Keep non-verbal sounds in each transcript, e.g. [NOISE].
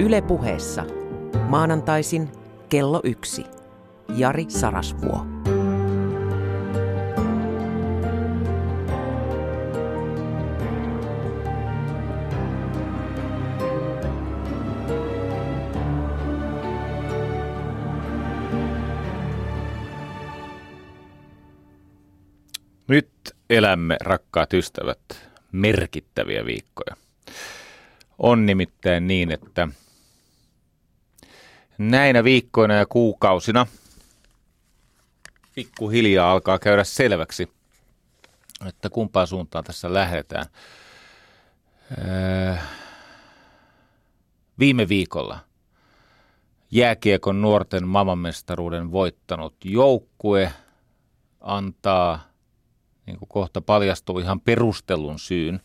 Yle puheessa. Maanantaisin kello yksi. Jari Sarasvuo. Nyt elämme, rakkaat ystävät, merkittäviä viikkoja. On nimittäin niin, että näinä viikkoina ja kuukausina pikkuhiljaa alkaa käydä selväksi, että kumpaan suuntaan tässä lähdetään. Öö, viime viikolla jääkiekon nuorten maailmanmestaruuden voittanut joukkue antaa, niin kuin kohta paljastuu, ihan perustellun syyn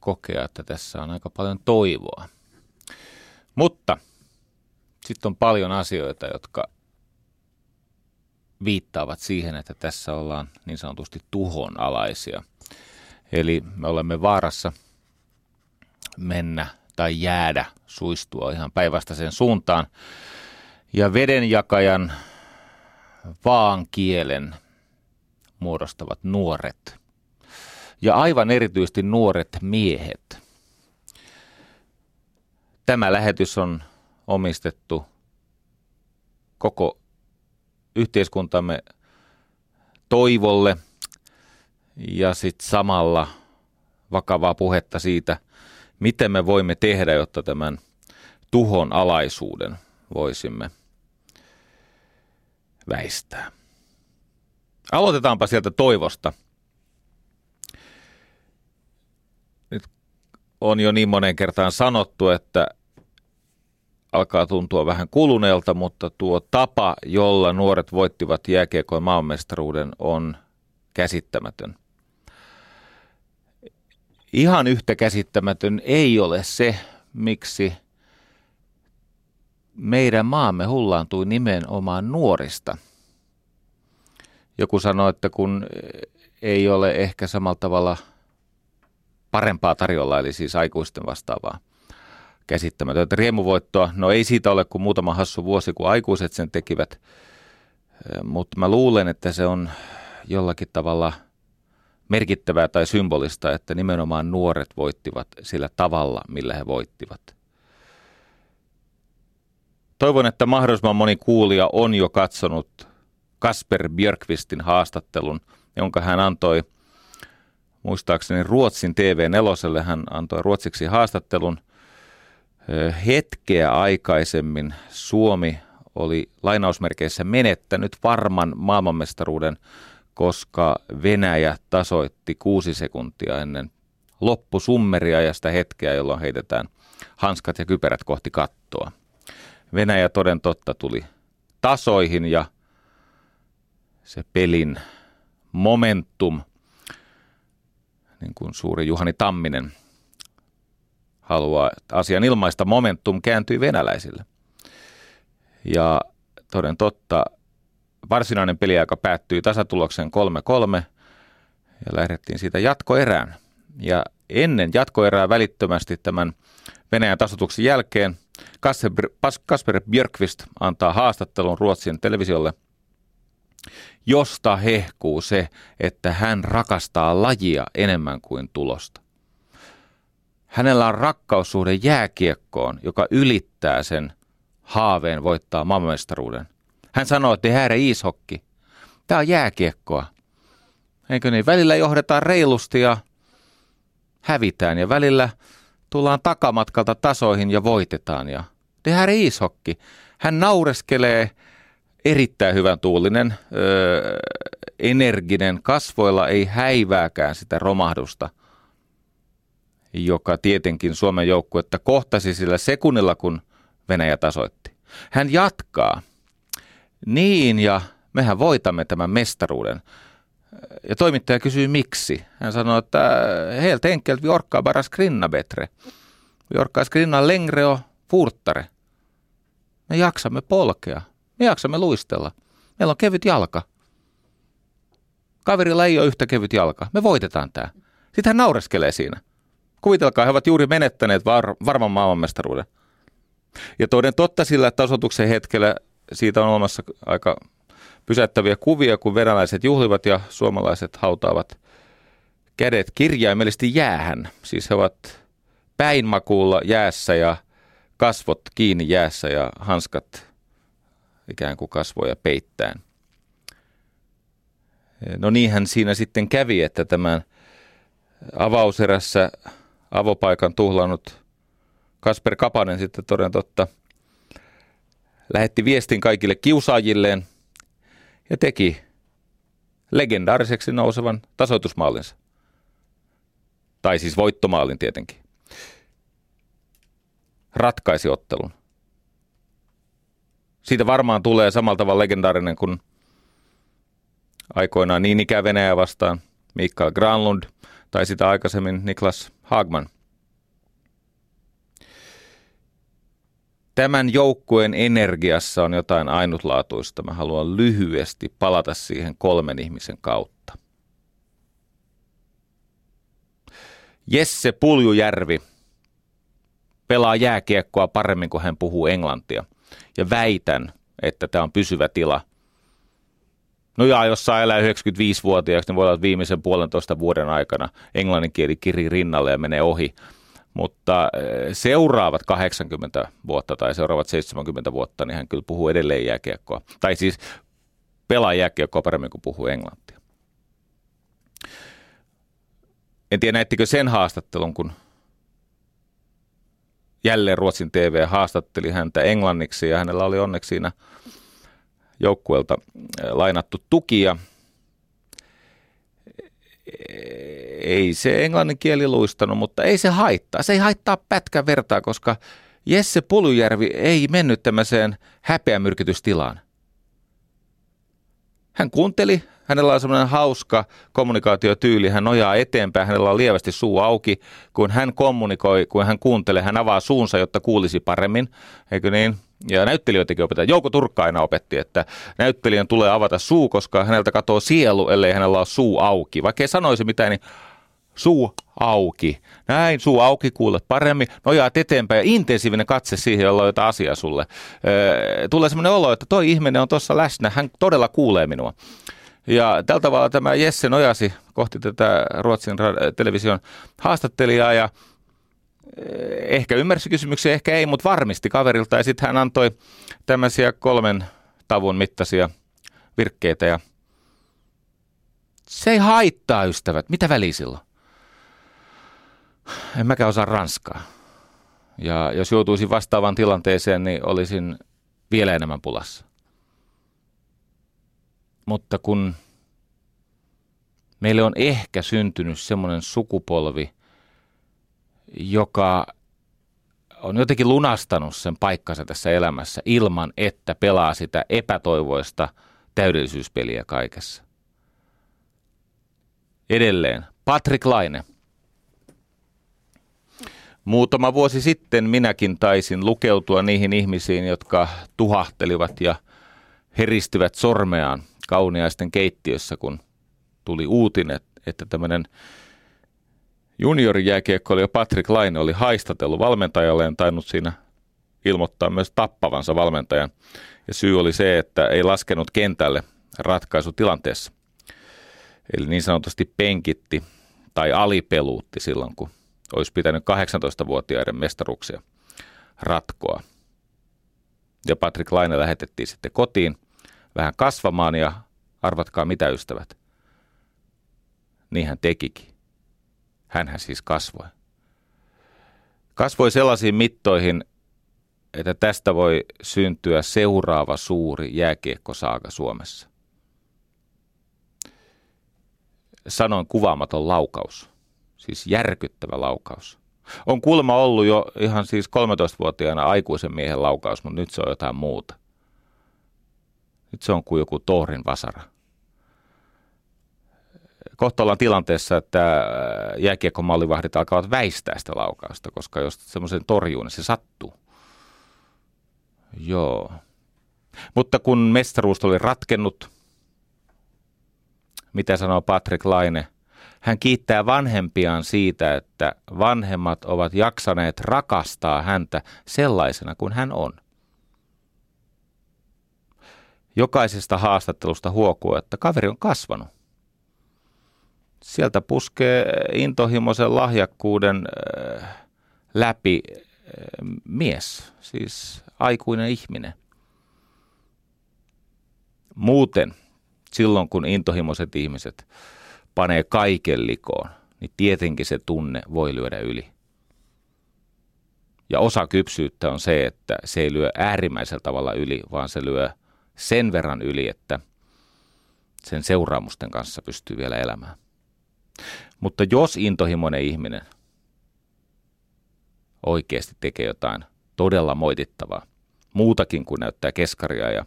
kokea, että tässä on aika paljon toivoa. Mutta sitten on paljon asioita, jotka viittaavat siihen, että tässä ollaan niin sanotusti tuhonalaisia. Eli me olemme vaarassa mennä tai jäädä, suistua ihan päinvastaiseen suuntaan. Ja vedenjakajan vaan kielen muodostavat nuoret. Ja aivan erityisesti nuoret miehet. Tämä lähetys on omistettu koko yhteiskuntamme toivolle ja sitten samalla vakavaa puhetta siitä, miten me voimme tehdä, jotta tämän tuhon alaisuuden voisimme väistää. Aloitetaanpa sieltä toivosta. Nyt on jo niin monen kertaan sanottu, että alkaa tuntua vähän kuluneelta, mutta tuo tapa, jolla nuoret voittivat jääkiekon maanmestaruuden on käsittämätön. Ihan yhtä käsittämätön ei ole se, miksi meidän maamme hullaantui nimenomaan nuorista. Joku sanoi, että kun ei ole ehkä samalla tavalla parempaa tarjolla, eli siis aikuisten vastaavaa käsittämätöntä riemuvoittoa. No ei siitä ole kuin muutama hassu vuosi, kun aikuiset sen tekivät, mutta mä luulen, että se on jollakin tavalla merkittävää tai symbolista, että nimenomaan nuoret voittivat sillä tavalla, millä he voittivat. Toivon, että mahdollisimman moni kuulija on jo katsonut Kasper Björkvistin haastattelun, jonka hän antoi muistaakseni Ruotsin TV4. Hän antoi ruotsiksi haastattelun – hetkeä aikaisemmin Suomi oli lainausmerkeissä menettänyt varman maailmanmestaruuden, koska Venäjä tasoitti kuusi sekuntia ennen loppusummeria ja sitä hetkeä, jolloin heitetään hanskat ja kypärät kohti kattoa. Venäjä toden totta tuli tasoihin ja se pelin momentum, niin kuin suuri Juhani Tamminen haluaa asian ilmaista momentum kääntyi venäläisille. Ja toden totta, varsinainen peliaika päättyi tasatuloksen 3-3 ja lähdettiin siitä jatkoerään. Ja ennen jatkoerää välittömästi tämän Venäjän tasotuksen jälkeen Kasper, Björkvist antaa haastattelun Ruotsin televisiolle, josta hehkuu se, että hän rakastaa lajia enemmän kuin tulosta. Hänellä on rakkaussuhde jääkiekkoon, joka ylittää sen haaveen voittaa maailmanmestaruuden. Hän sanoo, että det här ishokki. Tämä on jääkiekkoa. Eikö niin? Välillä johdetaan reilusti ja hävitään ja välillä tullaan takamatkalta tasoihin ja voitetaan. Ja här ishokki. Hän naureskelee erittäin hyvän tuulinen, öö, energinen, kasvoilla ei häivääkään sitä romahdusta – joka tietenkin Suomen joukkuetta kohtasi sillä sekunnilla, kun Venäjä tasoitti. Hän jatkaa. Niin, ja mehän voitamme tämän mestaruuden. Ja toimittaja kysyy miksi. Hän sanoi, että helt enkelt vi orkkaa bara skrinna bättre. Vi orkkaa skrinna längre och fortare. Me jaksamme polkea. Me jaksamme luistella. Meillä on kevyt jalka. Kaverilla ei ole yhtä kevyt jalka. Me voitetaan tämä. Sitten hän naureskelee siinä. Kuvitelkaa, he ovat juuri menettäneet var, varman maailmanmestaruuden. Ja toden totta sillä tasotuksen hetkellä siitä on olemassa aika pysäyttäviä kuvia, kun venäläiset juhlivat ja suomalaiset hautaavat kädet kirjaimellisesti jäähän. Siis he ovat päinmakuulla jäässä ja kasvot kiinni jäässä ja hanskat ikään kuin kasvoja peittäen. No niinhän siinä sitten kävi, että tämän avauserässä avopaikan tuhlannut Kasper Kapanen sitten toden totta lähetti viestin kaikille kiusaajilleen ja teki legendaariseksi nousevan tasoitusmaalinsa. Tai siis voittomaalin tietenkin. Ratkaisi ottelun. Siitä varmaan tulee samalla tavalla legendaarinen kuin aikoinaan niin ikä Venäjä vastaan Mikael Granlund tai sitä aikaisemmin Niklas Hagman. Tämän joukkueen energiassa on jotain ainutlaatuista. Mä haluan lyhyesti palata siihen kolmen ihmisen kautta. Jesse Puljujärvi pelaa jääkiekkoa paremmin kuin hän puhuu englantia. Ja väitän, että tämä on pysyvä tila. No ja jos saa elää 95-vuotiaaksi, niin voi olla, viimeisen puolentoista vuoden aikana englannin kieli kiri rinnalle ja menee ohi. Mutta eh, seuraavat 80 vuotta tai seuraavat 70 vuotta, niin hän kyllä puhuu edelleen jääkiekkoa. Tai siis pelaa jääkiekkoa paremmin kuin puhuu englantia. En tiedä, näittekö sen haastattelun, kun jälleen Ruotsin TV haastatteli häntä englanniksi ja hänellä oli onneksi siinä joukkueelta lainattu tukia. Ei se englannin kieli luistanut, mutta ei se haittaa. Se ei haittaa pätkän vertaa, koska Jesse Pulujärvi ei mennyt tämmöiseen häpeämyrkytystilaan. Hän kuunteli, hänellä on semmoinen hauska kommunikaatiotyyli, hän nojaa eteenpäin, hänellä on lievästi suu auki, kun hän kommunikoi, kun hän kuuntelee, hän avaa suunsa, jotta kuulisi paremmin, eikö niin? Ja näyttelijöitäkin opetetaan. Jouko Turkka aina opetti, että näyttelijän tulee avata suu, koska häneltä katoo sielu, ellei hänellä ole suu auki. Vaikka ei sanoisi mitään, niin suu auki. Näin, suu auki, kuulet paremmin, nojaat eteenpäin ja intensiivinen katse siihen, jolla on jotain asiaa sulle. Öö, tulee sellainen olo, että toi ihminen on tuossa läsnä, hän todella kuulee minua. Ja tällä tavalla tämä Jesse nojasi kohti tätä Ruotsin television haastattelijaa ja eh, ehkä ymmärsi kysymyksiä, ehkä ei, mutta varmisti kaverilta ja sitten hän antoi tämmöisiä kolmen tavun mittaisia virkkeitä ja se ei haittaa ystävät. Mitä väliä silloin? En mäkään osaa ranskaa. Ja jos joutuisin vastaavaan tilanteeseen, niin olisin vielä enemmän pulassa. Mutta kun meille on ehkä syntynyt semmoinen sukupolvi, joka on jotenkin lunastanut sen paikkansa tässä elämässä ilman, että pelaa sitä epätoivoista täydellisyyspeliä kaikessa. Edelleen, Patrick Laine. Muutama vuosi sitten minäkin taisin lukeutua niihin ihmisiin, jotka tuhahtelivat ja heristivät sormeaan kauniaisten keittiössä, kun tuli uutinen, että tämmöinen juniorijääkiekkoilija Patrick Laine oli haistatellut valmentajalle ja tainnut siinä ilmoittaa myös tappavansa valmentajan. Ja syy oli se, että ei laskenut kentälle ratkaisutilanteessa. Eli niin sanotusti penkitti tai alipeluutti silloin, kun olisi pitänyt 18-vuotiaiden mestaruksia ratkoa. Ja Patrick Laine lähetettiin sitten kotiin vähän kasvamaan ja arvatkaa mitä ystävät. Niin hän tekikin. Hänhän siis kasvoi. Kasvoi sellaisiin mittoihin, että tästä voi syntyä seuraava suuri jääkiekkosaaga Suomessa. Sanoin kuvaamaton laukaus, siis järkyttävä laukaus. On kuulemma ollut jo ihan siis 13-vuotiaana aikuisen miehen laukaus, mutta nyt se on jotain muuta. Nyt se on kuin joku Toorin vasara. Kohta ollaan tilanteessa, että jääkiekkomallivahdit alkavat väistää sitä laukausta, koska jos semmoisen torjuu, niin se sattuu. Joo. Mutta kun mestaruus oli ratkennut, mitä sanoo Patrick Laine? Hän kiittää vanhempiaan siitä, että vanhemmat ovat jaksaneet rakastaa häntä sellaisena kuin hän on. Jokaisesta haastattelusta huokuu, että kaveri on kasvanut. Sieltä puskee intohimoisen lahjakkuuden äh, läpi äh, mies, siis aikuinen ihminen. Muuten, silloin kun intohimoiset ihmiset panee kaiken likoon, niin tietenkin se tunne voi lyödä yli. Ja osa kypsyyttä on se, että se ei lyö äärimmäisellä tavalla yli, vaan se lyö sen verran yli, että sen seuraamusten kanssa pystyy vielä elämään. Mutta jos intohimoinen ihminen oikeasti tekee jotain todella moitittavaa, muutakin kuin näyttää keskaria ja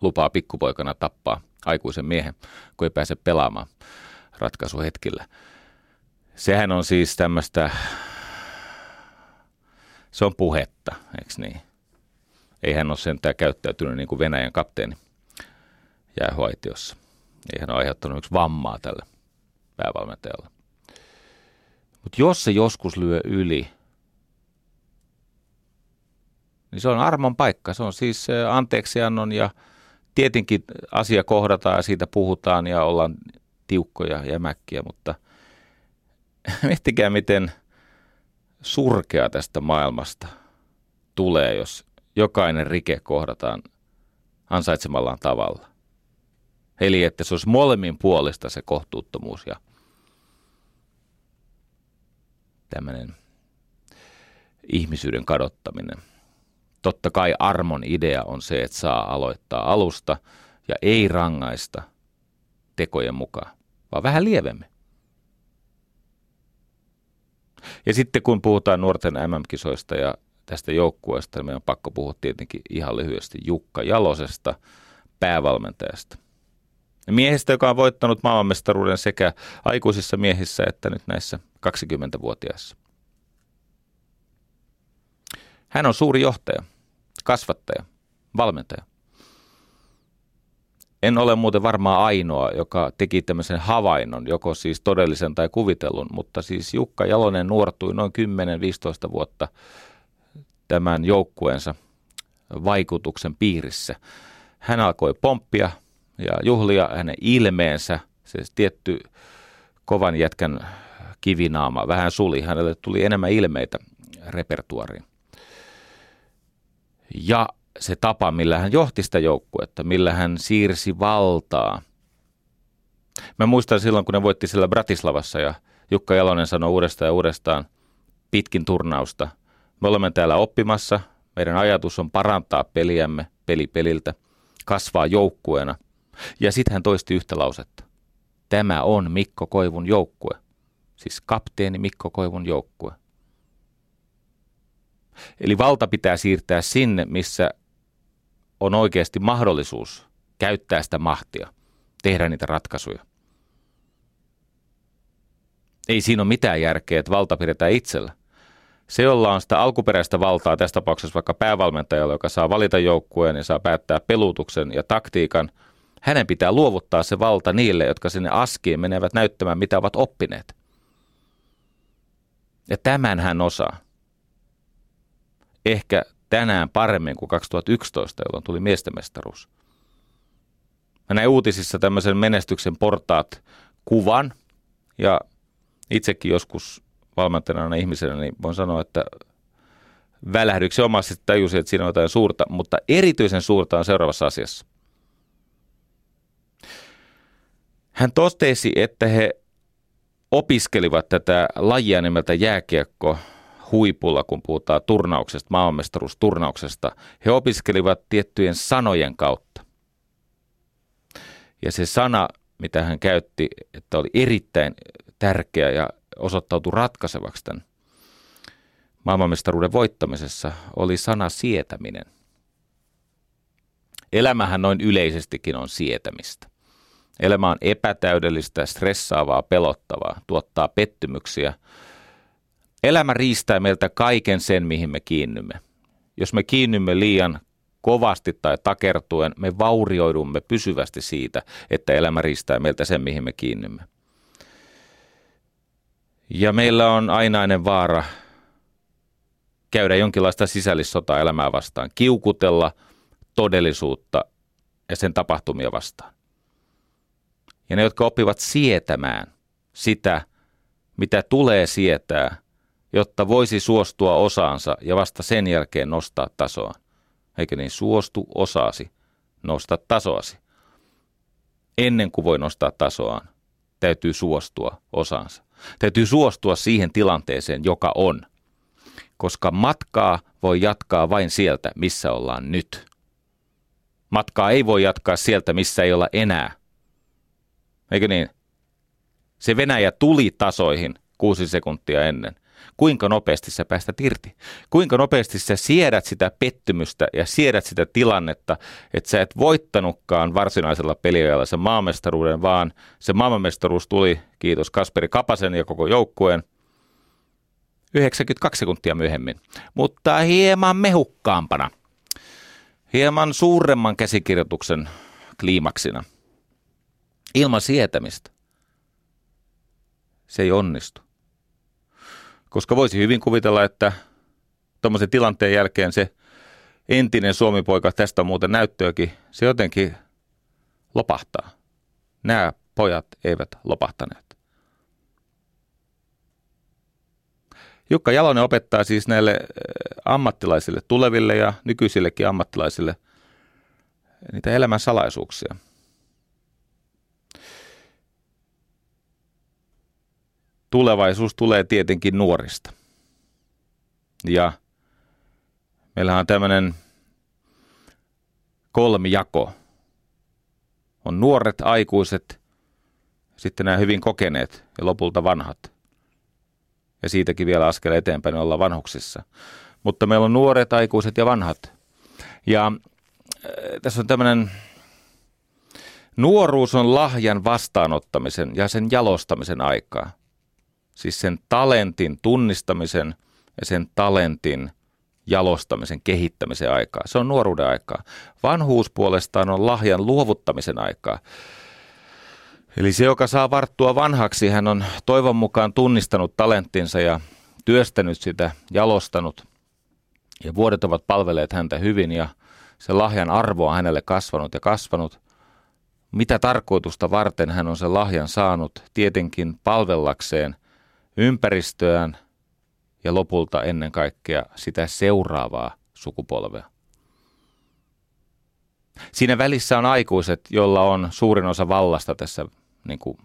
lupaa pikkupoikana tappaa aikuisen miehen, kun ei pääse pelaamaan ratkaisuhetkillä. Sehän on siis tämmöistä, se on puhetta, eikö niin? Ei hän ole sentään käyttäytynyt niin kuin Venäjän kapteeni jäähuaitiossa. Ei hän ole aiheuttanut yksi vammaa tälle päävalmentajalle. Mutta jos se joskus lyö yli, niin se on armon paikka. Se on siis anteeksiannon ja tietenkin asia kohdataan ja siitä puhutaan ja ollaan tiukkoja ja mäkkiä, mutta [LAUGHS] miettikää miten surkea tästä maailmasta tulee, jos jokainen rike kohdataan ansaitsemallaan tavalla. Eli että se olisi molemmin puolesta se kohtuuttomuus ja tämmöinen ihmisyyden kadottaminen. Totta kai armon idea on se, että saa aloittaa alusta ja ei rangaista tekojen mukaan, vaan vähän lievemmin. Ja sitten kun puhutaan nuorten MM-kisoista ja tästä joukkueesta, niin meidän on pakko puhua tietenkin ihan lyhyesti Jukka Jalosesta, päävalmentajasta. Miehestä, joka on voittanut maailmanmestaruuden sekä aikuisissa miehissä että nyt näissä 20-vuotiaissa. Hän on suuri johtaja, kasvattaja, valmentaja. En ole muuten varmaan ainoa, joka teki tämmöisen havainnon, joko siis todellisen tai kuvitellun, mutta siis Jukka Jalonen nuortui noin 10-15 vuotta tämän joukkueensa vaikutuksen piirissä. Hän alkoi pomppia ja juhlia hänen ilmeensä, se tietty kovan jätkän kivinaama vähän suli, hänelle tuli enemmän ilmeitä repertuariin. Ja se tapa, millä hän johti sitä joukkuetta, millä hän siirsi valtaa. Mä muistan silloin, kun ne voitti sillä Bratislavassa ja Jukka Jalonen sanoi uudestaan ja uudestaan pitkin turnausta. Me olemme täällä oppimassa, meidän ajatus on parantaa peliämme peli peliltä, kasvaa joukkueena. Ja sitten hän toisti yhtä lausetta. Tämä on Mikko Koivun joukkue. Siis kapteeni Mikko Koivun joukkue. Eli valta pitää siirtää sinne, missä on oikeasti mahdollisuus käyttää sitä mahtia, tehdä niitä ratkaisuja. Ei siinä ole mitään järkeä, että valta pidetään itsellä. Se, jolla on sitä alkuperäistä valtaa, tässä tapauksessa vaikka päävalmentajalla, joka saa valita joukkueen ja saa päättää pelutuksen ja taktiikan, hänen pitää luovuttaa se valta niille, jotka sinne askiin menevät näyttämään, mitä ovat oppineet. Ja tämän hän osaa. Ehkä tänään paremmin kuin 2011, jolloin tuli miestemestaruus. Mä näin uutisissa tämmöisen menestyksen portaat kuvan ja itsekin joskus valmentajana ihmisenä, niin voin sanoa, että välähdyksen omasti tajusin, että siinä on jotain suurta, mutta erityisen suurta on seuraavassa asiassa. Hän totesi, että he opiskelivat tätä lajia nimeltä jääkiekko huipulla, kun puhutaan turnauksesta, maailmanmestaruusturnauksesta. He opiskelivat tiettyjen sanojen kautta. Ja se sana, mitä hän käytti, että oli erittäin tärkeä ja osoittautui ratkaisevaksi tämän maailmanmestaruuden voittamisessa, oli sana sietäminen. Elämähän noin yleisestikin on sietämistä. Elämä on epätäydellistä, stressaavaa, pelottavaa, tuottaa pettymyksiä. Elämä riistää meiltä kaiken sen, mihin me kiinnymme. Jos me kiinnymme liian kovasti tai takertuen, me vaurioidumme pysyvästi siitä, että elämä riistää meiltä sen, mihin me kiinnymme. Ja meillä on ainainen vaara käydä jonkinlaista sisällissotaa elämää vastaan, kiukutella todellisuutta ja sen tapahtumia vastaan. Ja ne, jotka oppivat sietämään sitä, mitä tulee sietää, jotta voisi suostua osaansa ja vasta sen jälkeen nostaa tasoa. Eikö niin, suostu osaasi, nosta tasoasi. Ennen kuin voi nostaa tasoaan, täytyy suostua osaansa. Täytyy suostua siihen tilanteeseen, joka on. Koska matkaa voi jatkaa vain sieltä, missä ollaan nyt. Matkaa ei voi jatkaa sieltä, missä ei olla enää. Eikö niin? Se Venäjä tuli tasoihin kuusi sekuntia ennen. Kuinka nopeasti sä päästät irti? Kuinka nopeasti sä siedät sitä pettymystä ja siedät sitä tilannetta, että sä et voittanutkaan varsinaisella peliajalla sen maamestaruuden, vaan se maailmanmestaruus tuli, kiitos Kasperi Kapasen ja koko joukkueen, 92 sekuntia myöhemmin, mutta hieman mehukkaampana, hieman suuremman käsikirjoituksen kliimaksina, ilman sietämistä. Se ei onnistu. Koska voisi hyvin kuvitella, että tuommoisen tilanteen jälkeen se entinen suomipoika, tästä on muuten näyttöäkin, se jotenkin lopahtaa. Nämä pojat eivät lopahtaneet. Jukka Jalonen opettaa siis näille eh, ammattilaisille, tuleville ja nykyisillekin ammattilaisille niitä elämän salaisuuksia. Tulevaisuus tulee tietenkin nuorista. Ja meillähän on tämmöinen kolmijako. On nuoret, aikuiset, sitten nämä hyvin kokeneet ja lopulta vanhat. Ja siitäkin vielä askel eteenpäin olla vanhuksissa. Mutta meillä on nuoret, aikuiset ja vanhat. Ja äh, tässä on tämmöinen Nuoruus on lahjan vastaanottamisen ja sen jalostamisen aikaa. Siis sen talentin tunnistamisen ja sen talentin jalostamisen, kehittämisen aikaa. Se on nuoruuden aikaa. Vanhuus puolestaan on lahjan luovuttamisen aikaa. Eli se, joka saa varttua vanhaksi, hän on toivon mukaan tunnistanut talenttinsa ja työstänyt sitä, jalostanut. Ja vuodet ovat palvelleet häntä hyvin ja se lahjan arvo on hänelle kasvanut ja kasvanut. Mitä tarkoitusta varten hän on sen lahjan saanut? Tietenkin palvellakseen ympäristöään ja lopulta ennen kaikkea sitä seuraavaa sukupolvea. Siinä välissä on aikuiset, joilla on suurin osa vallasta tässä, niin kuin,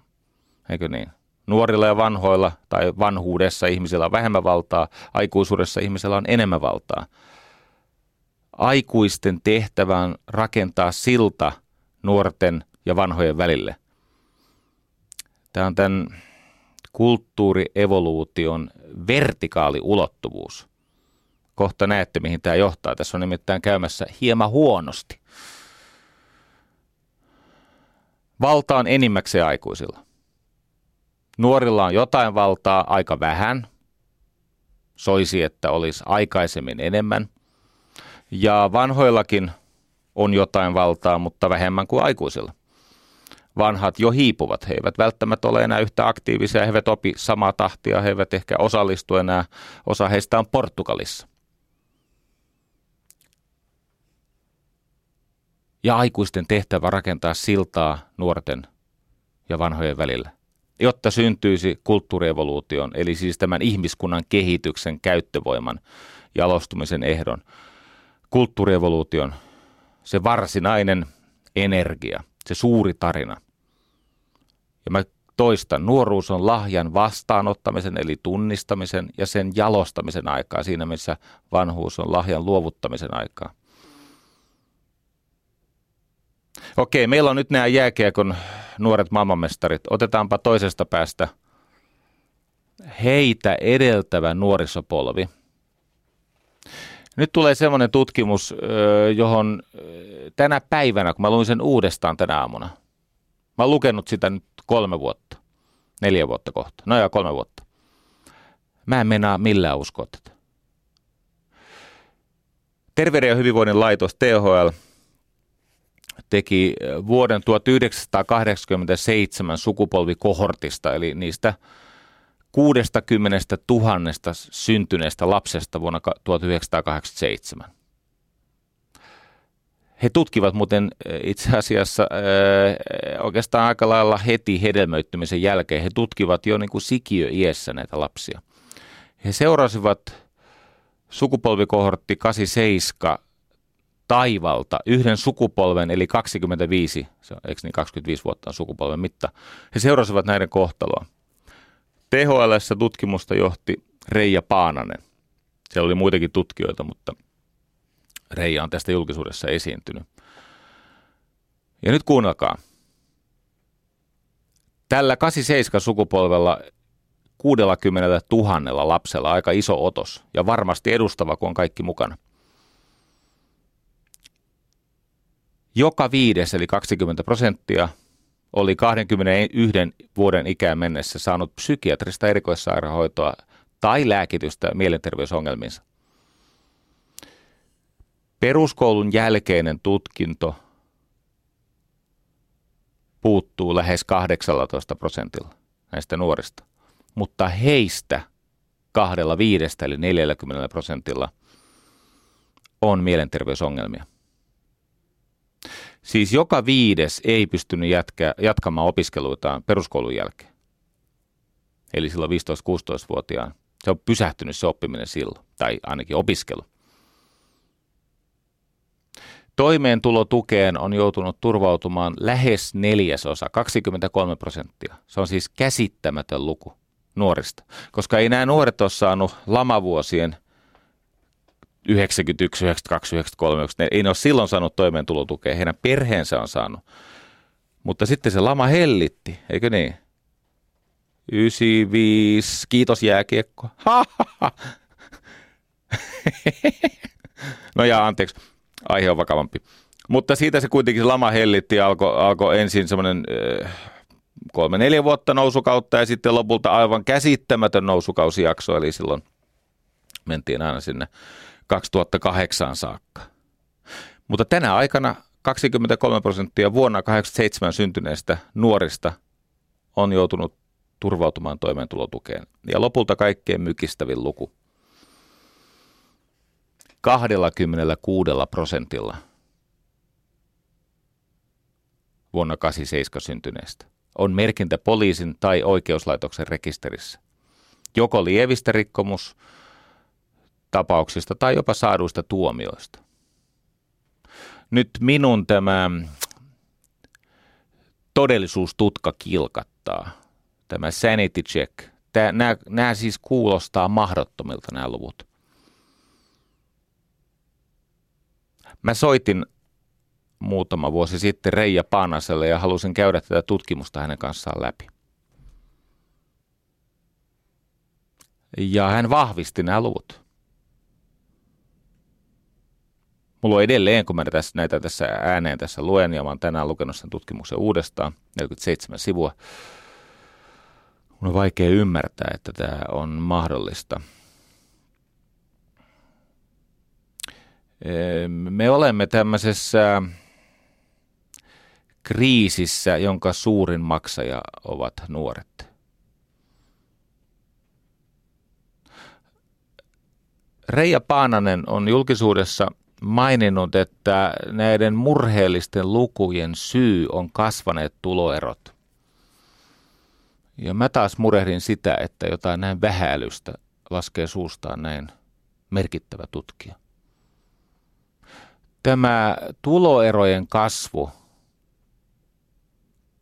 eikö niin? Nuorilla ja vanhoilla tai vanhuudessa ihmisillä on vähemmän valtaa, aikuisuudessa ihmisellä on enemmän valtaa. Aikuisten tehtävä on rakentaa silta nuorten ja vanhojen välille. Tämä on tämän kulttuurievoluution vertikaali ulottuvuus. Kohta näette, mihin tämä johtaa. Tässä on nimittäin käymässä hieman huonosti. Valta on enimmäkseen aikuisilla. Nuorilla on jotain valtaa, aika vähän. Soisi, että olisi aikaisemmin enemmän. Ja vanhoillakin on jotain valtaa, mutta vähemmän kuin aikuisilla vanhat jo hiipuvat. He eivät välttämättä ole enää yhtä aktiivisia, he eivät opi samaa tahtia, he eivät ehkä osallistu enää. Osa heistä on Portugalissa. Ja aikuisten tehtävä rakentaa siltaa nuorten ja vanhojen välillä, jotta syntyisi kulttuurievoluution, eli siis tämän ihmiskunnan kehityksen käyttövoiman jalostumisen ehdon. Kulttuurievoluution, se varsinainen energia, se suuri tarina – ja mä toistan, nuoruus on lahjan vastaanottamisen eli tunnistamisen ja sen jalostamisen aikaa siinä, missä vanhuus on lahjan luovuttamisen aikaa. Okei, meillä on nyt nämä jääkiekon nuoret maailmanmestarit. Otetaanpa toisesta päästä heitä edeltävä nuorisopolvi. Nyt tulee semmoinen tutkimus, johon tänä päivänä, kun mä luin sen uudestaan tänä aamuna, Mä oon lukenut sitä nyt kolme vuotta, neljä vuotta kohta, no ja kolme vuotta. Mä en mennä millään uskoa tätä. Terveyden ja hyvinvoinnin laitos THL teki vuoden 1987 sukupolvikohortista, eli niistä 60 000 syntyneestä lapsesta vuonna 1987. He tutkivat muuten itse asiassa oikeastaan aika lailla heti hedelmöittymisen jälkeen. He tutkivat jo niin kuin sikiö-iässä näitä lapsia. He seurasivat sukupolvikohortti 87 taivalta yhden sukupolven, eli 25, se on, eikö niin 25 vuotta on sukupolven mitta. He seurasivat näiden kohtaloa. THL tutkimusta johti Reija Paananen. Siellä oli muitakin tutkijoita, mutta Reija on tästä julkisuudessa esiintynyt. Ja nyt kuunnelkaa. Tällä 87 sukupolvella 60 000 lapsella aika iso otos ja varmasti edustava, kun on kaikki mukana. Joka viides, eli 20 prosenttia, oli 21 vuoden ikään mennessä saanut psykiatrista erikoissairaanhoitoa tai lääkitystä mielenterveysongelmiinsa. Peruskoulun jälkeinen tutkinto puuttuu lähes 18 prosentilla näistä nuorista, mutta heistä kahdella viidestä eli 40 prosentilla on mielenterveysongelmia. Siis joka viides ei pystynyt jätkä, jatkamaan opiskeluitaan peruskoulun jälkeen. Eli silloin 15-16-vuotiaan. Se on pysähtynyt se oppiminen silloin, tai ainakin opiskelu. Toimeentulotukeen on joutunut turvautumaan lähes neljäsosa, 23 prosenttia. Se on siis käsittämätön luku nuorista, koska ei nämä nuoret ole saanut lamavuosien – 91, 92, 93, ne ei ne ole silloin saanut toimeentulotukea, heidän perheensä on saanut. Mutta sitten se lama hellitti, eikö niin? 95, kiitos jääkiekko. [LAUGHS] no ja anteeksi, aihe on vakavampi. Mutta siitä se kuitenkin lama hellitti ja alkoi alko ensin semmoinen äh, kolme neljä vuotta nousukautta ja sitten lopulta aivan käsittämätön nousukausijakso, eli silloin mentiin aina sinne 2008 saakka. Mutta tänä aikana 23 prosenttia vuonna 87 syntyneistä nuorista on joutunut turvautumaan toimeentulotukeen. Ja lopulta kaikkein mykistävin luku. 26 prosentilla vuonna 87 syntyneistä on merkintä poliisin tai oikeuslaitoksen rekisterissä. Joko lievistä rikkomus- tapauksista tai jopa saaduista tuomioista. Nyt minun tämä todellisuustutka kilkattaa, tämä sanity check. nämä, nämä siis kuulostaa mahdottomilta nämä luvut. Mä soitin muutama vuosi sitten Reija Paanaselle ja halusin käydä tätä tutkimusta hänen kanssaan läpi. Ja hän vahvisti nämä luvut. Mulla on edelleen, kun mä tässä, näitä tässä ääneen tässä luen, ja mä oon tänään lukenut sen tutkimuksen uudestaan, 47 sivua. Mun on vaikea ymmärtää, että tämä on mahdollista. Me olemme tämmöisessä kriisissä, jonka suurin maksaja ovat nuoret. Reija Paananen on julkisuudessa maininnut, että näiden murheellisten lukujen syy on kasvaneet tuloerot. Ja mä taas murehdin sitä, että jotain näin vähäilystä laskee suustaan näin merkittävä tutkija. Tämä tuloerojen kasvu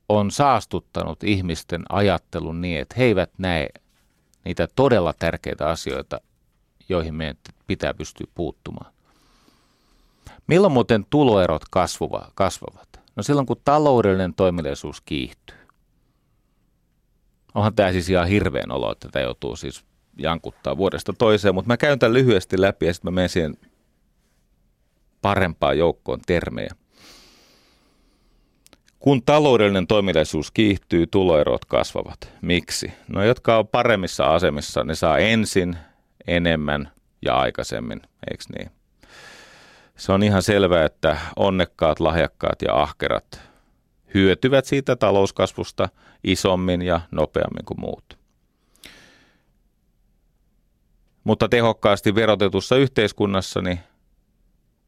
on saastuttanut ihmisten ajattelun niin, että he eivät näe niitä todella tärkeitä asioita, joihin meidän pitää pystyä puuttumaan. Milloin muuten tuloerot kasvuva, kasvavat? No silloin, kun taloudellinen toimeliaisuus kiihtyy. Onhan tämä siis ihan hirveän olo, että tätä joutuu siis jankuttaa vuodesta toiseen, mutta mä käyn tämän lyhyesti läpi ja sitten mä menen siihen parempaan joukkoon termejä. Kun taloudellinen toimeliaisuus kiihtyy, tuloerot kasvavat. Miksi? No jotka on paremmissa asemissa, ne saa ensin, enemmän ja aikaisemmin, eikö niin? Se on ihan selvää, että onnekkaat, lahjakkaat ja ahkerat hyötyvät siitä talouskasvusta isommin ja nopeammin kuin muut. mutta tehokkaasti verotetussa yhteiskunnassa niin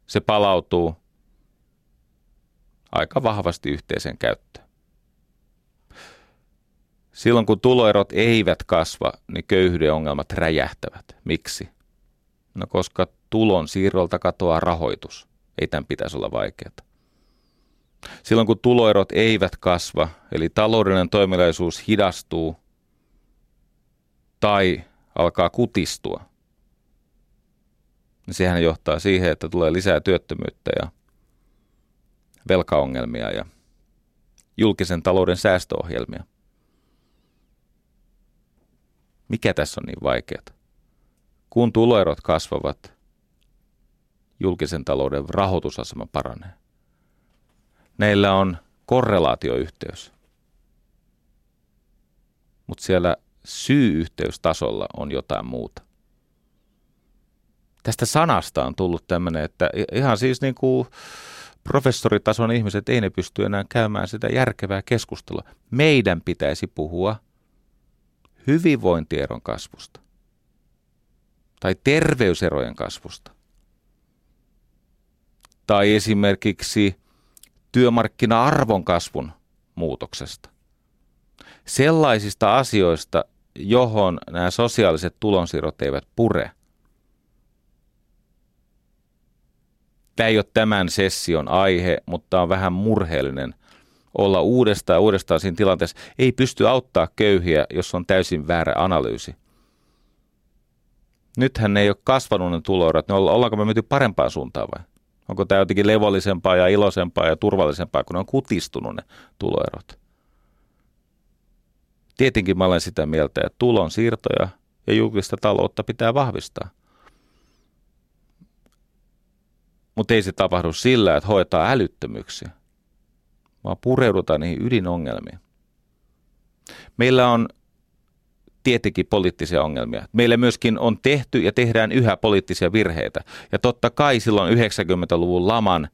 se palautuu aika vahvasti yhteisen käyttöön. Silloin kun tuloerot eivät kasva, niin köyhyyden ongelmat räjähtävät. Miksi? No koska tulon siirrolta katoaa rahoitus. Ei tämän pitäisi olla vaikeaa. Silloin kun tuloerot eivät kasva, eli taloudellinen toimeliaisuus hidastuu tai alkaa kutistua, niin sehän johtaa siihen, että tulee lisää työttömyyttä ja velkaongelmia ja julkisen talouden säästöohjelmia. Mikä tässä on niin vaikeaa? Kun tuloerot kasvavat, julkisen talouden rahoitusasema paranee. Näillä on korrelaatioyhteys. Mutta siellä syy-yhteystasolla on jotain muuta. Tästä sanasta on tullut tämmöinen, että ihan siis niin kuin professoritason ihmiset ei ne pysty enää käymään sitä järkevää keskustelua. Meidän pitäisi puhua hyvinvointieron kasvusta tai terveyserojen kasvusta tai esimerkiksi työmarkkina-arvon kasvun muutoksesta. Sellaisista asioista, johon nämä sosiaaliset tulonsiirrot eivät pure. Tämä ei ole tämän session aihe, mutta on vähän murheellinen olla uudestaan ja uudestaan siinä tilanteessa. Ei pysty auttaa köyhiä, jos on täysin väärä analyysi. Nythän ne ei ole kasvanut ne tuloerot, ollaanko me menty parempaan suuntaan vai? Onko tämä jotenkin levollisempaa ja iloisempaa ja turvallisempaa, kun ne on kutistunut ne tuloerot? Tietenkin mä olen sitä mieltä, että tulon siirtoja ja julkista taloutta pitää vahvistaa. Mutta ei se tapahdu sillä, että hoitaa älyttömyyksiä, vaan pureudutaan niihin ydinongelmiin. Meillä on tietenkin poliittisia ongelmia. Meillä myöskin on tehty ja tehdään yhä poliittisia virheitä. Ja totta kai silloin 90-luvun laman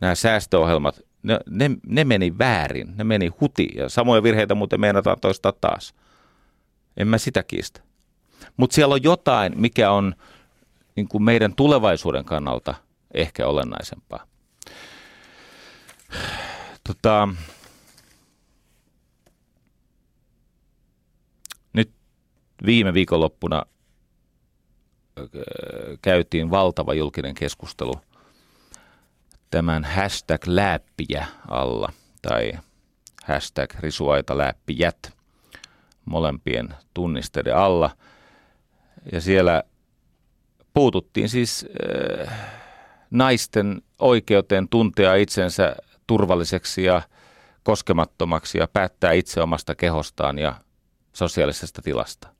nämä säästöohjelmat, ne, ne, ne meni väärin, ne meni huti. Ja samoja virheitä muuten meinataan toistaa taas. En mä sitä kiistä. Mutta siellä on jotain, mikä on niin kuin meidän tulevaisuuden kannalta ehkä olennaisempaa. Tota, viime viikonloppuna käytiin valtava julkinen keskustelu tämän hashtag läppiä alla tai hashtag risuaita läppijät molempien tunnisteiden alla. Ja siellä puututtiin siis äh, naisten oikeuteen tuntea itsensä turvalliseksi ja koskemattomaksi ja päättää itse omasta kehostaan ja sosiaalisesta tilasta.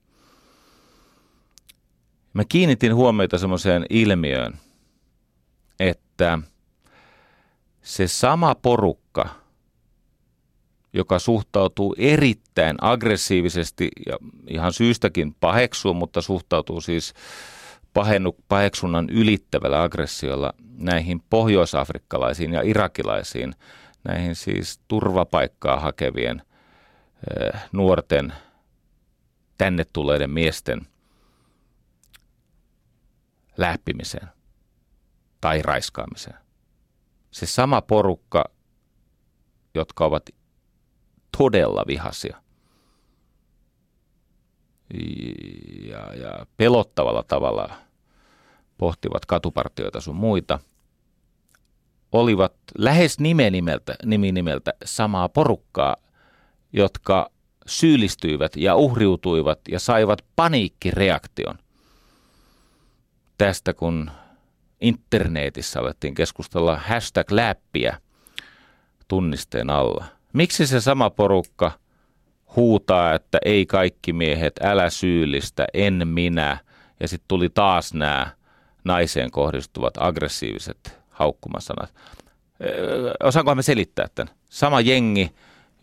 Mä kiinnitin huomiota semmoiseen ilmiöön, että se sama porukka, joka suhtautuu erittäin aggressiivisesti ja ihan syystäkin paheksuu, mutta suhtautuu siis pahennu, paheksunnan ylittävällä aggressiolla näihin pohjoisafrikkalaisiin ja irakilaisiin, näihin siis turvapaikkaa hakevien eh, nuorten tänne tulleiden miesten – läppimiseen tai raiskaamiseen. Se sama porukka, jotka ovat todella vihasia ja, ja pelottavalla tavalla pohtivat katupartioita sun muita, olivat lähes nimenimeltä, niminimeltä samaa porukkaa, jotka syyllistyivät ja uhriutuivat ja saivat paniikkireaktion tästä, kun internetissä alettiin keskustella hashtag läppiä tunnisteen alla. Miksi se sama porukka huutaa, että ei kaikki miehet, älä syyllistä, en minä, ja sitten tuli taas nämä naiseen kohdistuvat aggressiiviset haukkumasanat. Osaankohan me selittää tämän? Sama jengi,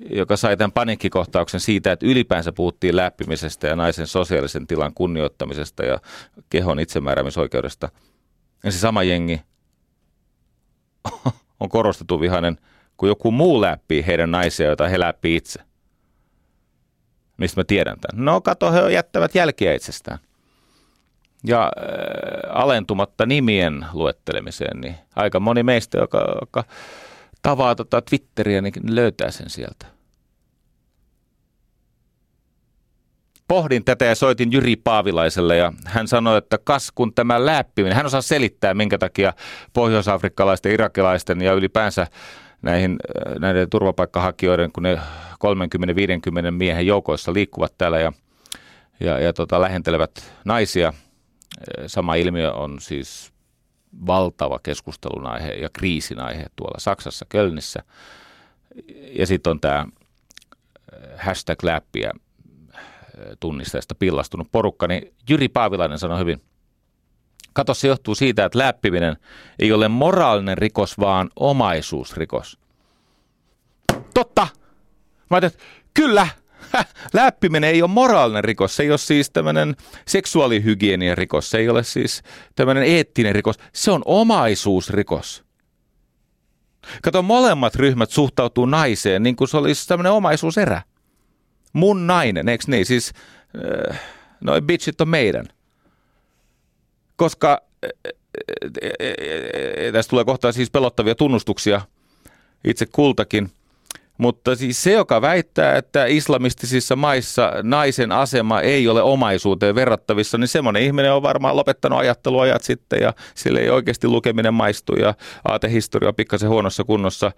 joka sai tämän paniikkikohtauksen siitä, että ylipäänsä puhuttiin läppimisestä ja naisen sosiaalisen tilan kunnioittamisesta ja kehon itsemääräämisoikeudesta. Ja se sama jengi [LAUGHS] on korostettu vihainen, kun joku muu läppii heidän naisia, joita he läppii itse. Mistä mä tiedän tämän? No kato, he jättävät jälkiä itsestään. ja äh, alentumatta nimien luettelemiseen, niin aika moni meistä, joka, joka tavaa tota Twitteriä, niin löytää sen sieltä. Pohdin tätä ja soitin Jyri Paavilaiselle ja hän sanoi, että kas kun tämä läppiminen, hän osaa selittää minkä takia pohjoisafrikkalaisten, irakilaisten ja ylipäänsä näihin, äh, näiden turvapaikkahakijoiden, kun ne 30-50 miehen joukoissa liikkuvat täällä ja, ja, ja tota, lähentelevät naisia. Sama ilmiö on siis valtava keskustelun aihe ja kriisin aihe tuolla Saksassa, Kölnissä. Ja sitten on tämä hashtag läppiä tunnisteesta pillastunut porukka, niin Jyri Paavilainen sanoi hyvin, kato se johtuu siitä, että läppiminen ei ole moraalinen rikos, vaan omaisuusrikos. Totta! Mä ajattelin, että kyllä, läppiminen ei ole moraalinen rikos, se ei ole siis tämmöinen seksuaalihygienian rikos, se ei ole siis tämmöinen eettinen rikos, se on omaisuusrikos. Kato, molemmat ryhmät suhtautuu naiseen niin kuin se olisi tämmöinen omaisuuserä. Mun nainen, eikö niin? Siis äh, noin bitchit on meidän. Koska äh, äh, äh, tästä tulee kohta siis pelottavia tunnustuksia itse kultakin – mutta siis se, joka väittää, että islamistisissa maissa naisen asema ei ole omaisuuteen verrattavissa, niin semmoinen ihminen on varmaan lopettanut ajatteluajat sitten ja sille ei oikeasti lukeminen maistu ja aatehistoria on pikkasen huonossa kunnossa.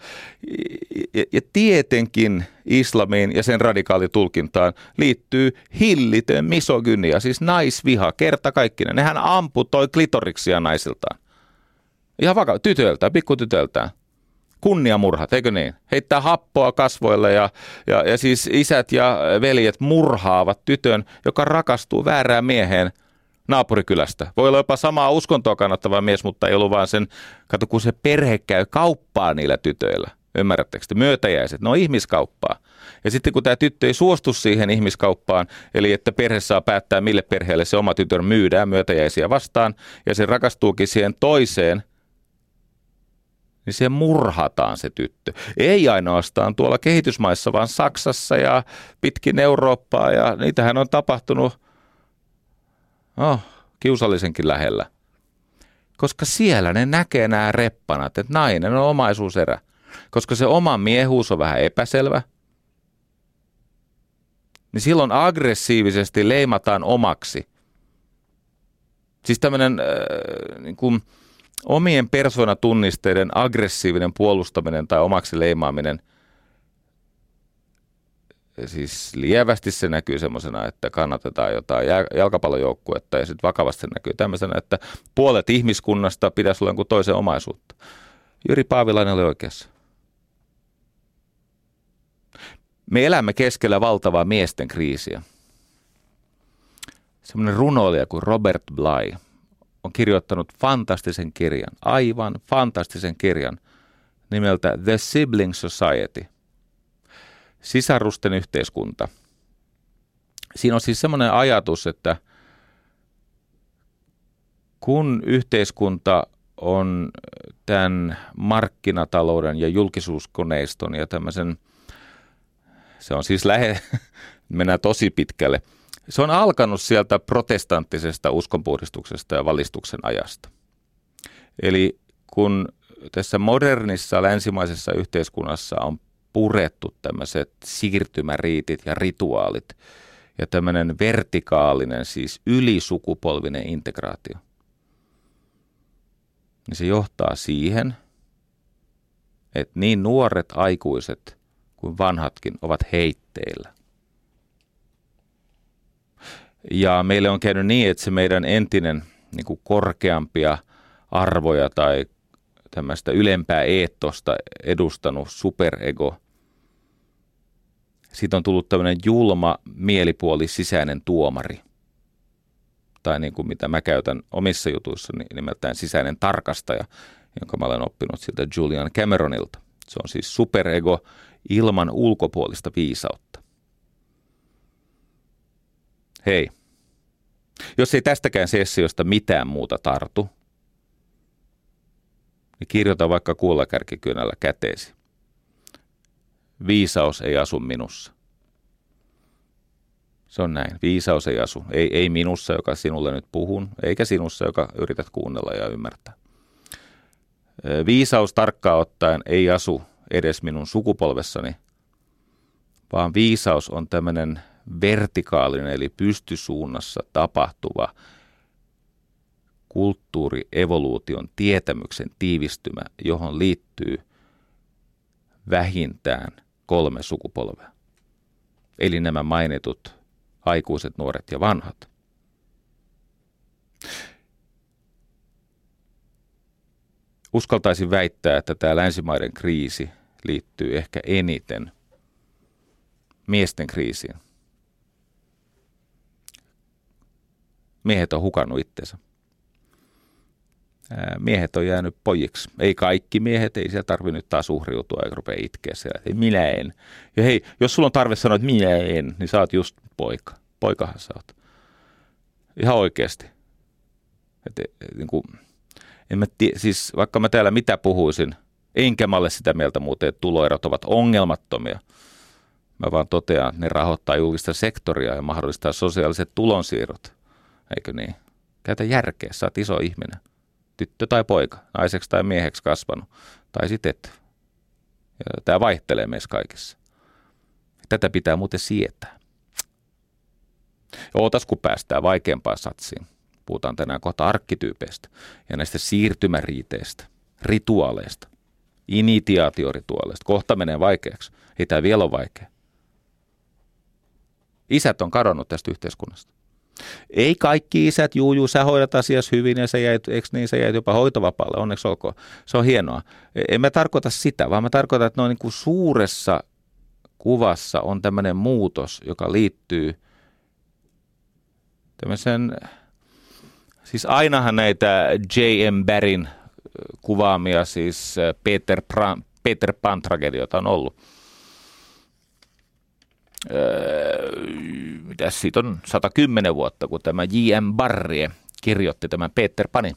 Ja, ja tietenkin islamiin ja sen radikaalitulkintaan liittyy hillitön misogynia, siis naisviha, kerta kaikkinen. Nehän amputoi klitoriksia naisiltaan. Ihan vakava, tytöiltä, pikkutytöltään kunniamurhat, eikö niin? Heittää happoa kasvoille ja, ja, ja siis isät ja veljet murhaavat tytön, joka rakastuu väärään mieheen naapurikylästä. Voi olla jopa samaa uskontoa kannattava mies, mutta ei ollut vaan sen, kato kun se perhe käy kauppaa niillä tytöillä. Ymmärrättekö te? Myötäjäiset, ne on ihmiskauppaa. Ja sitten kun tämä tyttö ei suostu siihen ihmiskauppaan, eli että perhe saa päättää, mille perheelle se oma tytön myydään myötäjäisiä vastaan, ja se rakastuukin siihen toiseen – niin se murhataan se tyttö. Ei ainoastaan tuolla kehitysmaissa, vaan Saksassa ja pitkin Eurooppaa ja niitähän on tapahtunut oh, kiusallisenkin lähellä. Koska siellä ne näkee nämä reppanat, että nainen on omaisuuserä. Koska se oma miehuus on vähän epäselvä, niin silloin aggressiivisesti leimataan omaksi. Siis tämmöinen äh, niin omien persoonatunnisteiden aggressiivinen puolustaminen tai omaksi leimaaminen, siis lievästi se näkyy semmoisena, että kannatetaan jotain jalkapallojoukkuetta ja sitten vakavasti se näkyy tämmöisenä, että puolet ihmiskunnasta pitäisi olla jonkun toisen omaisuutta. Jyri Paavilainen oli oikeassa. Me elämme keskellä valtavaa miesten kriisiä. Semmoinen runoilija kuin Robert Bly – on kirjoittanut fantastisen kirjan, aivan fantastisen kirjan nimeltä The Sibling Society, sisarusten yhteiskunta. Siinä on siis semmoinen ajatus, että kun yhteiskunta on tämän markkinatalouden ja julkisuuskoneiston ja tämmöisen, se on siis lähe, [LAUGHS] mennään tosi pitkälle – se on alkanut sieltä protestanttisesta uskonpuhdistuksesta ja valistuksen ajasta. Eli kun tässä modernissa länsimaisessa yhteiskunnassa on purettu tämmöiset siirtymäriitit ja rituaalit ja tämmöinen vertikaalinen, siis ylisukupolvinen integraatio, niin se johtaa siihen, että niin nuoret aikuiset kuin vanhatkin ovat heitteillä. Ja meille on käynyt niin, että se meidän entinen niin kuin korkeampia arvoja tai tämmöistä ylempää eettosta edustanut superego, siitä on tullut tämmöinen julma mielipuoli sisäinen tuomari. Tai niin kuin mitä mä käytän omissa jutuissa nimeltään sisäinen tarkastaja, jonka mä olen oppinut siltä Julian Cameronilta. Se on siis superego ilman ulkopuolista viisautta. Hei, jos ei tästäkään sessiosta mitään muuta tartu, niin kirjoita vaikka kuullakärkikynällä käteesi. Viisaus ei asu minussa. Se on näin. Viisaus ei asu. Ei, ei minussa, joka sinulle nyt puhun, eikä sinussa, joka yrität kuunnella ja ymmärtää. Viisaus tarkkaan ottaen ei asu edes minun sukupolvessani, vaan viisaus on tämmöinen vertikaalinen eli pystysuunnassa tapahtuva kulttuurievoluution tietämyksen tiivistymä, johon liittyy vähintään kolme sukupolvea. Eli nämä mainitut aikuiset, nuoret ja vanhat. Uskaltaisin väittää, että tämä länsimaiden kriisi liittyy ehkä eniten miesten kriisiin. Miehet on hukannut itsensä. Miehet on jäänyt pojiksi. Ei kaikki miehet, ei siellä tarvi nyt taas uhriutua eikä rupea itkeä siellä. Ei, minä en. Ja hei, jos sulla on tarve sanoa, että minä en, niin sä oot just poika. Poikahan sä oot. Ihan oikeasti. Et, et, niin kuin, en mä tie, siis vaikka mä täällä mitä puhuisin, enkä mä ole sitä mieltä muuten, että tuloerot ovat ongelmattomia. Mä vaan totean, että ne rahoittaa julkista sektoria ja mahdollistaa sosiaaliset tulonsiirrot. Eikö niin? Käytä järkeä, sä oot iso ihminen. Tyttö tai poika, naiseksi tai mieheksi kasvanut. Tai sitten et. Tämä vaihtelee meissä kaikissa. Tätä pitää muuten sietää. Ootas, kun päästään vaikeampaan satsiin. Puhutaan tänään kohta arkkityypeistä ja näistä siirtymäriiteistä, rituaaleista, initiaatiorituaaleista. Kohta menee vaikeaksi. Ei tämä vielä ole vaikea. Isät on kadonnut tästä yhteiskunnasta. Ei kaikki isät, juu, juu, sä hoidat asias hyvin ja sä jäit, eikö niin, sä jäit jopa hoitovapaalle, onneksi olkoon. Se on hienoa. En mä tarkoita sitä, vaan mä tarkoitan, että noin niin kuin suuressa kuvassa on tämmöinen muutos, joka liittyy tämmöisen, siis ainahan näitä J.M. Barryn kuvaamia, siis Peter, Pan, Peter Pan-tragedioita on ollut. Öö, mitä siitä on 110 vuotta, kun tämä J.M. Barrie kirjoitti tämän Peter Panin.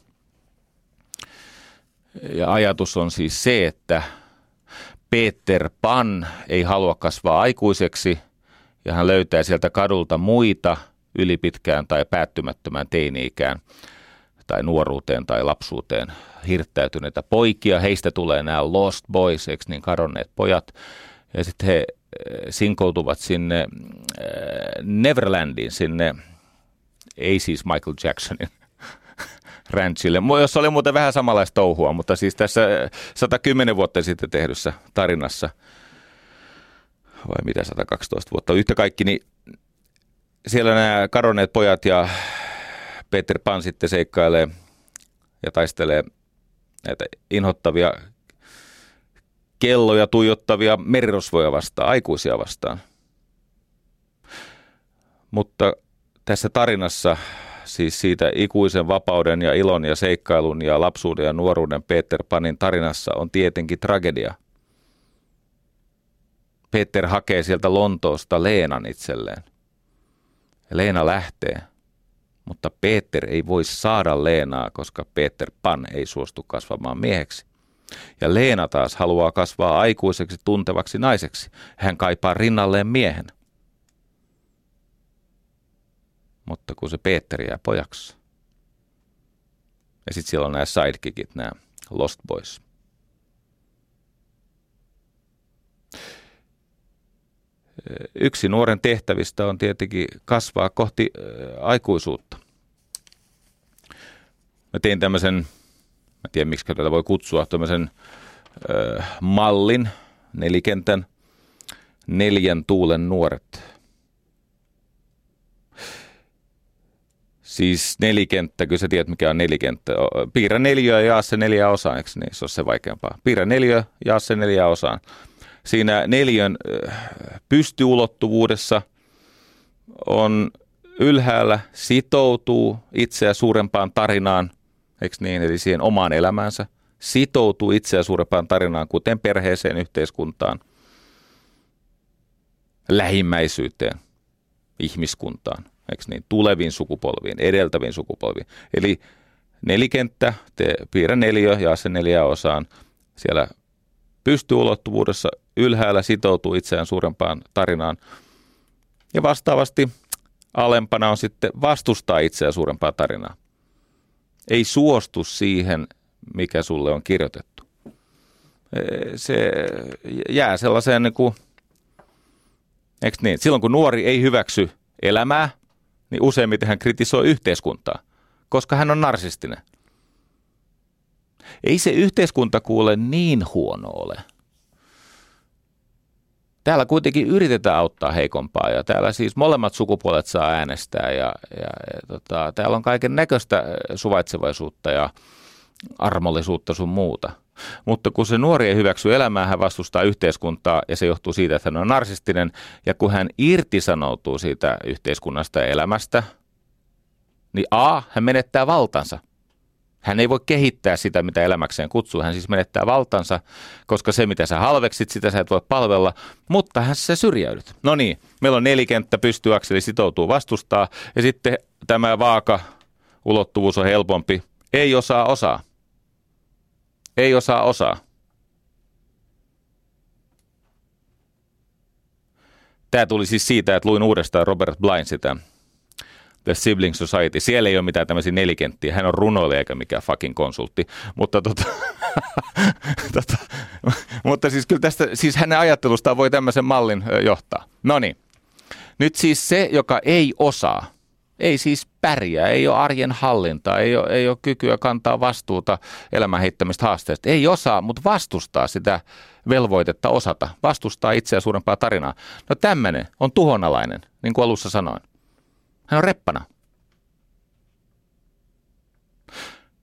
Ja ajatus on siis se, että Peter Pan ei halua kasvaa aikuiseksi ja hän löytää sieltä kadulta muita ylipitkään tai päättymättömään teini-ikään tai nuoruuteen tai lapsuuteen hirttäytyneitä poikia. Heistä tulee nämä lost boys, eikö niin kadonneet pojat. Ja sitten he sinkoutuvat sinne eh, Neverlandiin, sinne, ei siis Michael Jacksonin [LAUGHS] ranchille, jossa oli muuten vähän samanlaista touhua, mutta siis tässä 110 vuotta sitten tehdyssä tarinassa, vai mitä 112 vuotta, yhtä kaikki, niin siellä nämä kadonneet pojat ja Peter Pan sitten seikkailee ja taistelee näitä inhottavia kelloja tuijottavia merirosvoja vastaan, aikuisia vastaan. Mutta tässä tarinassa, siis siitä ikuisen vapauden ja ilon ja seikkailun ja lapsuuden ja nuoruuden Peter Panin tarinassa on tietenkin tragedia. Peter hakee sieltä Lontoosta Leenan itselleen. Leena lähtee, mutta Peter ei voi saada Leenaa, koska Peter Pan ei suostu kasvamaan mieheksi. Ja Leena taas haluaa kasvaa aikuiseksi tuntevaksi naiseksi. Hän kaipaa rinnalleen miehen. Mutta kun se Peter jää pojaksi. Ja sitten siellä on nämä sidekickit, nämä Lost Boys. Yksi nuoren tehtävistä on tietenkin kasvaa kohti aikuisuutta. Mä tein tämmöisen, mä tiedän miksi tätä voi kutsua, tämmöisen ö, mallin, nelikentän, neljän tuulen nuoret. Siis nelikenttä, kyllä sä tiedät mikä on nelikenttä. Piirrä neljä ja jaa se neljä osaan, eikö niin? Se on se vaikeampaa. Piirrä neljä, jaa se neljä osaan siinä neljön pystyulottuvuudessa on ylhäällä sitoutuu itseä suurempaan tarinaan, eikö niin, eli siihen omaan elämäänsä, sitoutuu itseä suurempaan tarinaan, kuten perheeseen, yhteiskuntaan, lähimmäisyyteen, ihmiskuntaan, eikö niin, tuleviin sukupolviin, edeltäviin sukupolviin. Eli nelikenttä, te piirrä neljä ja se neljä osaan, siellä pystyulottuvuudessa ylhäällä sitoutuu itseään suurempaan tarinaan. Ja vastaavasti alempana on sitten vastustaa itseä suurempaa tarinaa. Ei suostu siihen, mikä sulle on kirjoitettu. Se jää sellaiseen niin kuin, eikö niin? Silloin kun nuori ei hyväksy elämää, niin useimmiten hän kritisoi yhteiskuntaa, koska hän on narsistinen. Ei se yhteiskunta kuule niin huono ole. Täällä kuitenkin yritetään auttaa heikompaa ja täällä siis molemmat sukupuolet saa äänestää ja, ja, ja tota, täällä on kaiken näköistä suvaitsevaisuutta ja armollisuutta sun muuta. Mutta kun se nuori ei hyväksy elämää, hän vastustaa yhteiskuntaa ja se johtuu siitä, että hän on narsistinen. Ja kun hän irtisanoutuu siitä yhteiskunnasta ja elämästä, niin A, hän menettää valtansa. Hän ei voi kehittää sitä, mitä elämäkseen kutsuu. Hän siis menettää valtansa, koska se, mitä sä halveksit, sitä sä et voi palvella, mutta hän sä syrjäydyt. No niin, meillä on nelikenttä, pystyakseli sitoutuu vastustaa, ja sitten tämä vaaka ulottuvuus on helpompi. Ei osaa osaa. Ei osaa osaa. Tämä tuli siis siitä, että luin uudestaan Robert Blind sitä The Sibling Society. Siellä ei ole mitään tämmöisiä nelikenttiä. Hän on runoilija eikä mikään fucking konsultti. Mutta, tota, [LAUGHS] tota, mutta siis kyllä tästä, siis hänen ajattelustaan voi tämmöisen mallin johtaa. No niin. Nyt siis se, joka ei osaa, ei siis pärjää, ei ole arjen hallintaa, ei ole, ei ole kykyä kantaa vastuuta elämän heittämistä haasteista. Ei osaa, mutta vastustaa sitä velvoitetta osata, vastustaa itseä suurempaa tarinaa. No tämmöinen on tuhonalainen, niin kuin alussa sanoin. Hän on reppana.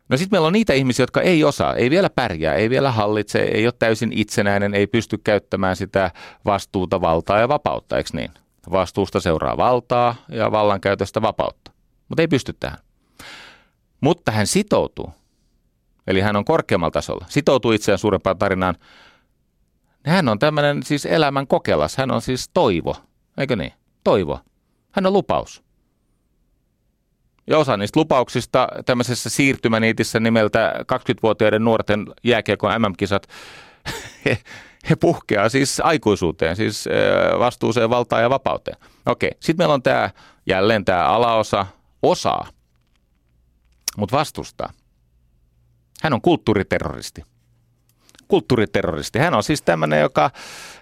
No sitten meillä on niitä ihmisiä, jotka ei osaa, ei vielä pärjää, ei vielä hallitse, ei ole täysin itsenäinen, ei pysty käyttämään sitä vastuuta, valtaa ja vapautta, eikö niin? Vastuusta seuraa valtaa ja vallankäytöstä vapautta, mutta ei pysty tähän. Mutta hän sitoutuu, eli hän on korkeammalla tasolla, sitoutuu itseään suurempaan tarinaan. Hän on tämmöinen siis elämän kokelas, hän on siis toivo, eikö niin? Toivo. Hän on lupaus. Ja osa niistä lupauksista tämmöisessä siirtymäniitissä nimeltä 20-vuotiaiden nuorten jääkiekon MM-kisat, he, he puhkeaa siis aikuisuuteen, siis vastuuseen, valtaan ja vapauteen. Okei, sitten meillä on tämä jälleen tämä alaosa, osaa, mutta vastustaa. Hän on kulttuuriterroristi. Kulttuuriterroristi. Hän on siis tämmöinen, joka,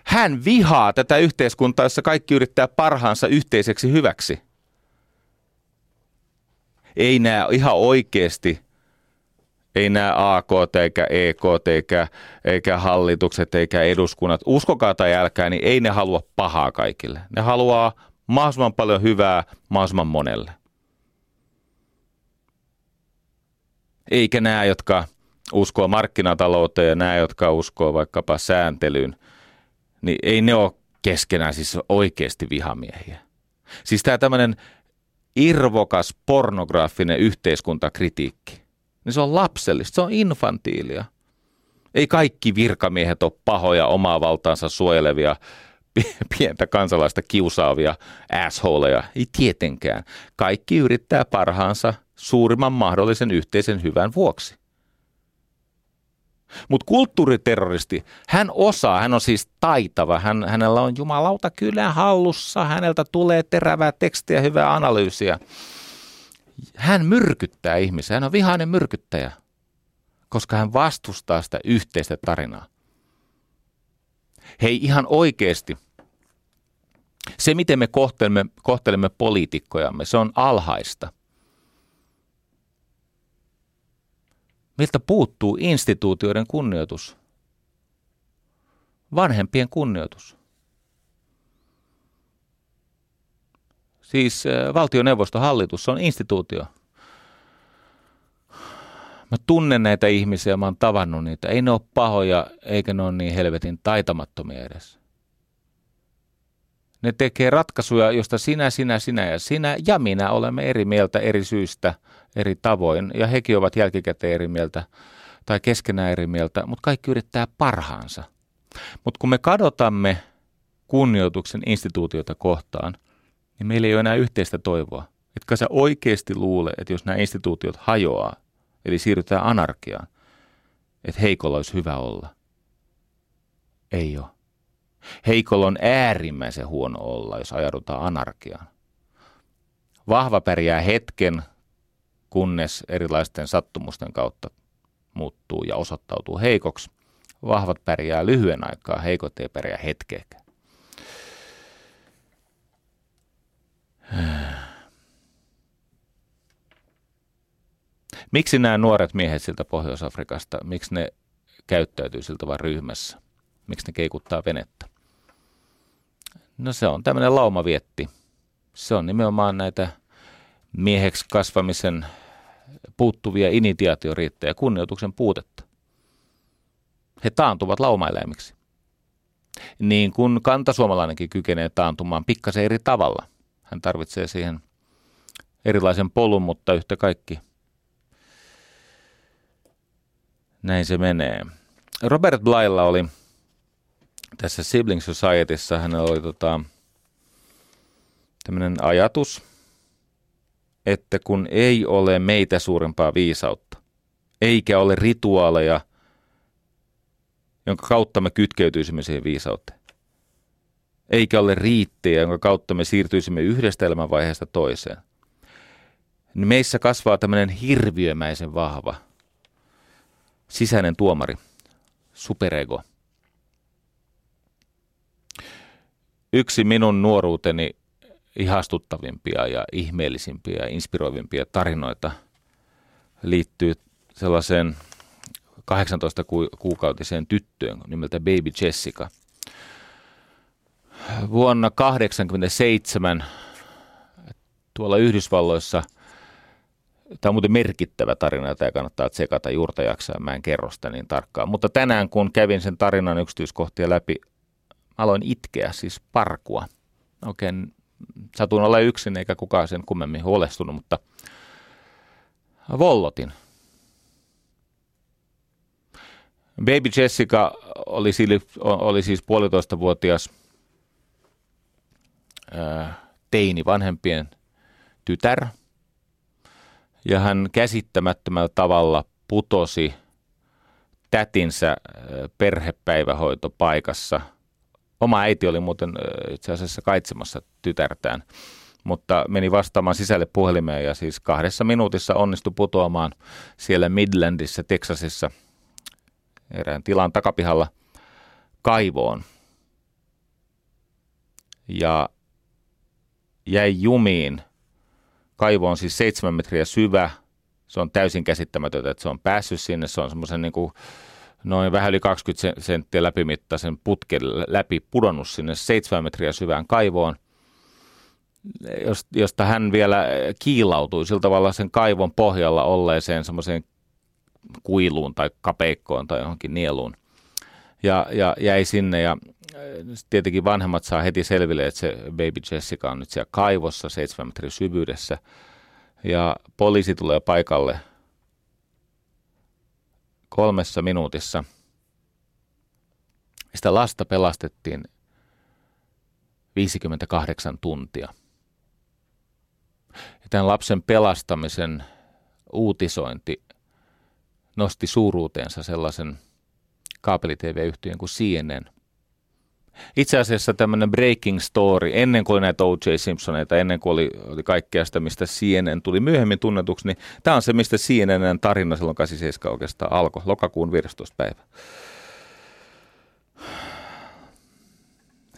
hän vihaa tätä yhteiskuntaa, jossa kaikki yrittää parhaansa yhteiseksi hyväksi – ei näe ihan oikeasti, ei nämä AKT eikä EKT eikä, eikä hallitukset eikä eduskunnat, uskokaa tai älkää, niin ei ne halua pahaa kaikille. Ne haluaa mahdollisimman paljon hyvää mahdollisimman monelle. Eikä nämä, jotka uskoo markkinatalouteen ja nämä, jotka uskoo vaikkapa sääntelyyn, niin ei ne ole keskenään siis oikeasti vihamiehiä. Siis tämä tämmöinen irvokas pornograafinen yhteiskuntakritiikki, niin se on lapsellista, se on infantiilia. Ei kaikki virkamiehet ole pahoja omaa valtaansa suojelevia, pientä kansalaista kiusaavia assholeja. Ei tietenkään. Kaikki yrittää parhaansa suurimman mahdollisen yhteisen hyvän vuoksi. Mutta kulttuuriterroristi, hän osaa, hän on siis taitava, hän, hänellä on jumalauta kyllä hallussa, häneltä tulee terävää tekstiä, hyvää analyysiä. Hän myrkyttää ihmisiä, hän on vihainen myrkyttäjä, koska hän vastustaa sitä yhteistä tarinaa. Hei ihan oikeasti, se miten me kohtelemme, kohtelemme poliitikkojamme, se on alhaista – Miltä puuttuu instituutioiden kunnioitus? Vanhempien kunnioitus. Siis valtioneuvoston hallitus on instituutio. Mä tunnen näitä ihmisiä, mä oon tavannut niitä. Ei ne ole pahoja, eikä ne ole niin helvetin taitamattomia edes. Ne tekee ratkaisuja, josta sinä, sinä, sinä ja sinä ja minä olemme eri mieltä eri syistä – eri tavoin, ja hekin ovat jälkikäteen eri mieltä tai keskenään eri mieltä, mutta kaikki yrittää parhaansa. Mutta kun me kadotamme kunnioituksen instituutiota kohtaan, niin meillä ei ole enää yhteistä toivoa. Etkä sä oikeasti luule, että jos nämä instituutiot hajoaa, eli siirrytään anarkiaan, että heikolla olisi hyvä olla. Ei ole. Heikolla on äärimmäisen huono olla, jos ajaudutaan anarkiaan. Vahva pärjää hetken, kunnes erilaisten sattumusten kautta muuttuu ja osoittautuu heikoksi. Vahvat pärjää lyhyen aikaa, heikot ei pärjää hetkeäkään. Miksi nämä nuoret miehet siltä Pohjois-Afrikasta, miksi ne käyttäytyy siltä vain ryhmässä? Miksi ne keikuttaa venettä? No se on tämmöinen laumavietti. Se on nimenomaan näitä mieheksi kasvamisen puuttuvia initiaatioriittejä kunnioituksen puutetta. He taantuvat laumaeläimiksi. Niin kuin kantasuomalainenkin kykenee taantumaan pikkasen eri tavalla. Hän tarvitsee siihen erilaisen polun, mutta yhtä kaikki – näin se menee. Robert Blylla oli tässä Sibling Societyssä, hänellä oli tota, tämmöinen ajatus, että kun ei ole meitä suurempaa viisautta, eikä ole rituaaleja, jonka kautta me kytkeytyisimme siihen viisauteen, eikä ole riittejä, jonka kautta me siirtyisimme yhdestä elämänvaiheesta toiseen, niin meissä kasvaa tämmöinen hirviömäisen vahva – sisäinen tuomari, superego. Yksi minun nuoruuteni ihastuttavimpia ja ihmeellisimpiä ja inspiroivimpia tarinoita liittyy sellaiseen 18 kuukautiseen tyttöön nimeltä Baby Jessica. Vuonna 1987 tuolla Yhdysvalloissa – Tämä on muuten merkittävä tarina, jota kannattaa tsekata juurta jaksaa. Mä en kerro sitä niin tarkkaan. Mutta tänään, kun kävin sen tarinan yksityiskohtia läpi, aloin itkeä, siis parkua. Oikein satuin olla yksin, eikä kukaan sen kummemmin huolestunut, mutta vollotin. Baby Jessica oli, oli siis puolitoistavuotias teini vanhempien tytär – ja hän käsittämättömällä tavalla putosi tätinsä perhepäivähoitopaikassa. Oma äiti oli muuten itse asiassa kaitsemassa tytärtään, mutta meni vastaamaan sisälle puhelimeen ja siis kahdessa minuutissa onnistui putoamaan siellä Midlandissa, Texasissa, erään tilan takapihalla kaivoon. Ja jäi jumiin – Kaivo on siis seitsemän metriä syvä. Se on täysin käsittämätöntä, että se on päässyt sinne. Se on semmoisen niin kuin noin vähän yli 20 senttiä läpimittaisen putken läpi pudonnut sinne seitsemän metriä syvään kaivoon, josta hän vielä kiilautui sillä tavalla sen kaivon pohjalla olleeseen semmoiseen kuiluun tai kapeikkoon tai johonkin nieluun. Ja, ja jäi sinne ja tietenkin vanhemmat saa heti selville, että se baby Jessica on nyt siellä kaivossa seitsemän metrin syvyydessä. Ja poliisi tulee paikalle kolmessa minuutissa. Sitä lasta pelastettiin 58 tuntia. Ja tämän lapsen pelastamisen uutisointi nosti suuruuteensa sellaisen kaapeli-TV-yhtiön kuin CNN – itse asiassa tämmöinen breaking story, ennen kuin oli näitä O.J. Simpsoneita, ennen kuin oli, oli kaikkea sitä, mistä CNN tuli myöhemmin tunnetuksi, niin tämä on se, mistä CNN tarina silloin 87 oikeastaan alkoi, lokakuun 15. päivä.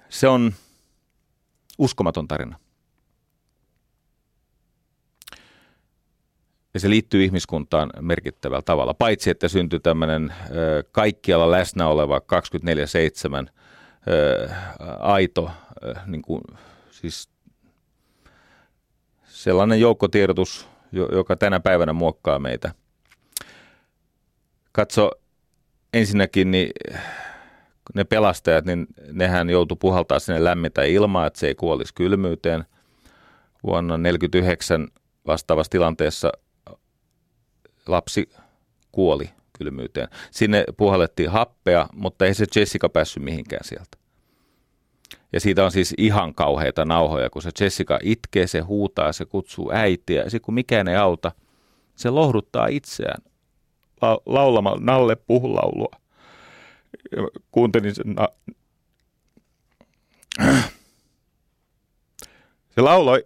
Se on uskomaton tarina. Ja se liittyy ihmiskuntaan merkittävällä tavalla, paitsi että syntyi tämmöinen kaikkialla läsnä oleva 24-7 aito, niin kuin, siis sellainen joukkotiedotus, joka tänä päivänä muokkaa meitä. Katso, ensinnäkin niin ne pelastajat, niin nehän joutu puhaltaa sinne lämmintä ilmaa, että se ei kuolisi kylmyyteen. Vuonna 1949 vastaavassa tilanteessa lapsi kuoli kylmyyteen. Sinne puhallettiin happea, mutta ei se Jessica päässyt mihinkään sieltä. Ja siitä on siis ihan kauheita nauhoja, kun se Jessica itkee, se huutaa, se kutsuu äitiä. Ja sitten kun mikään ei auta, se lohduttaa itseään la- laulamalla Nalle puhulaulua. Ja kuuntelin sen na- Se lauloi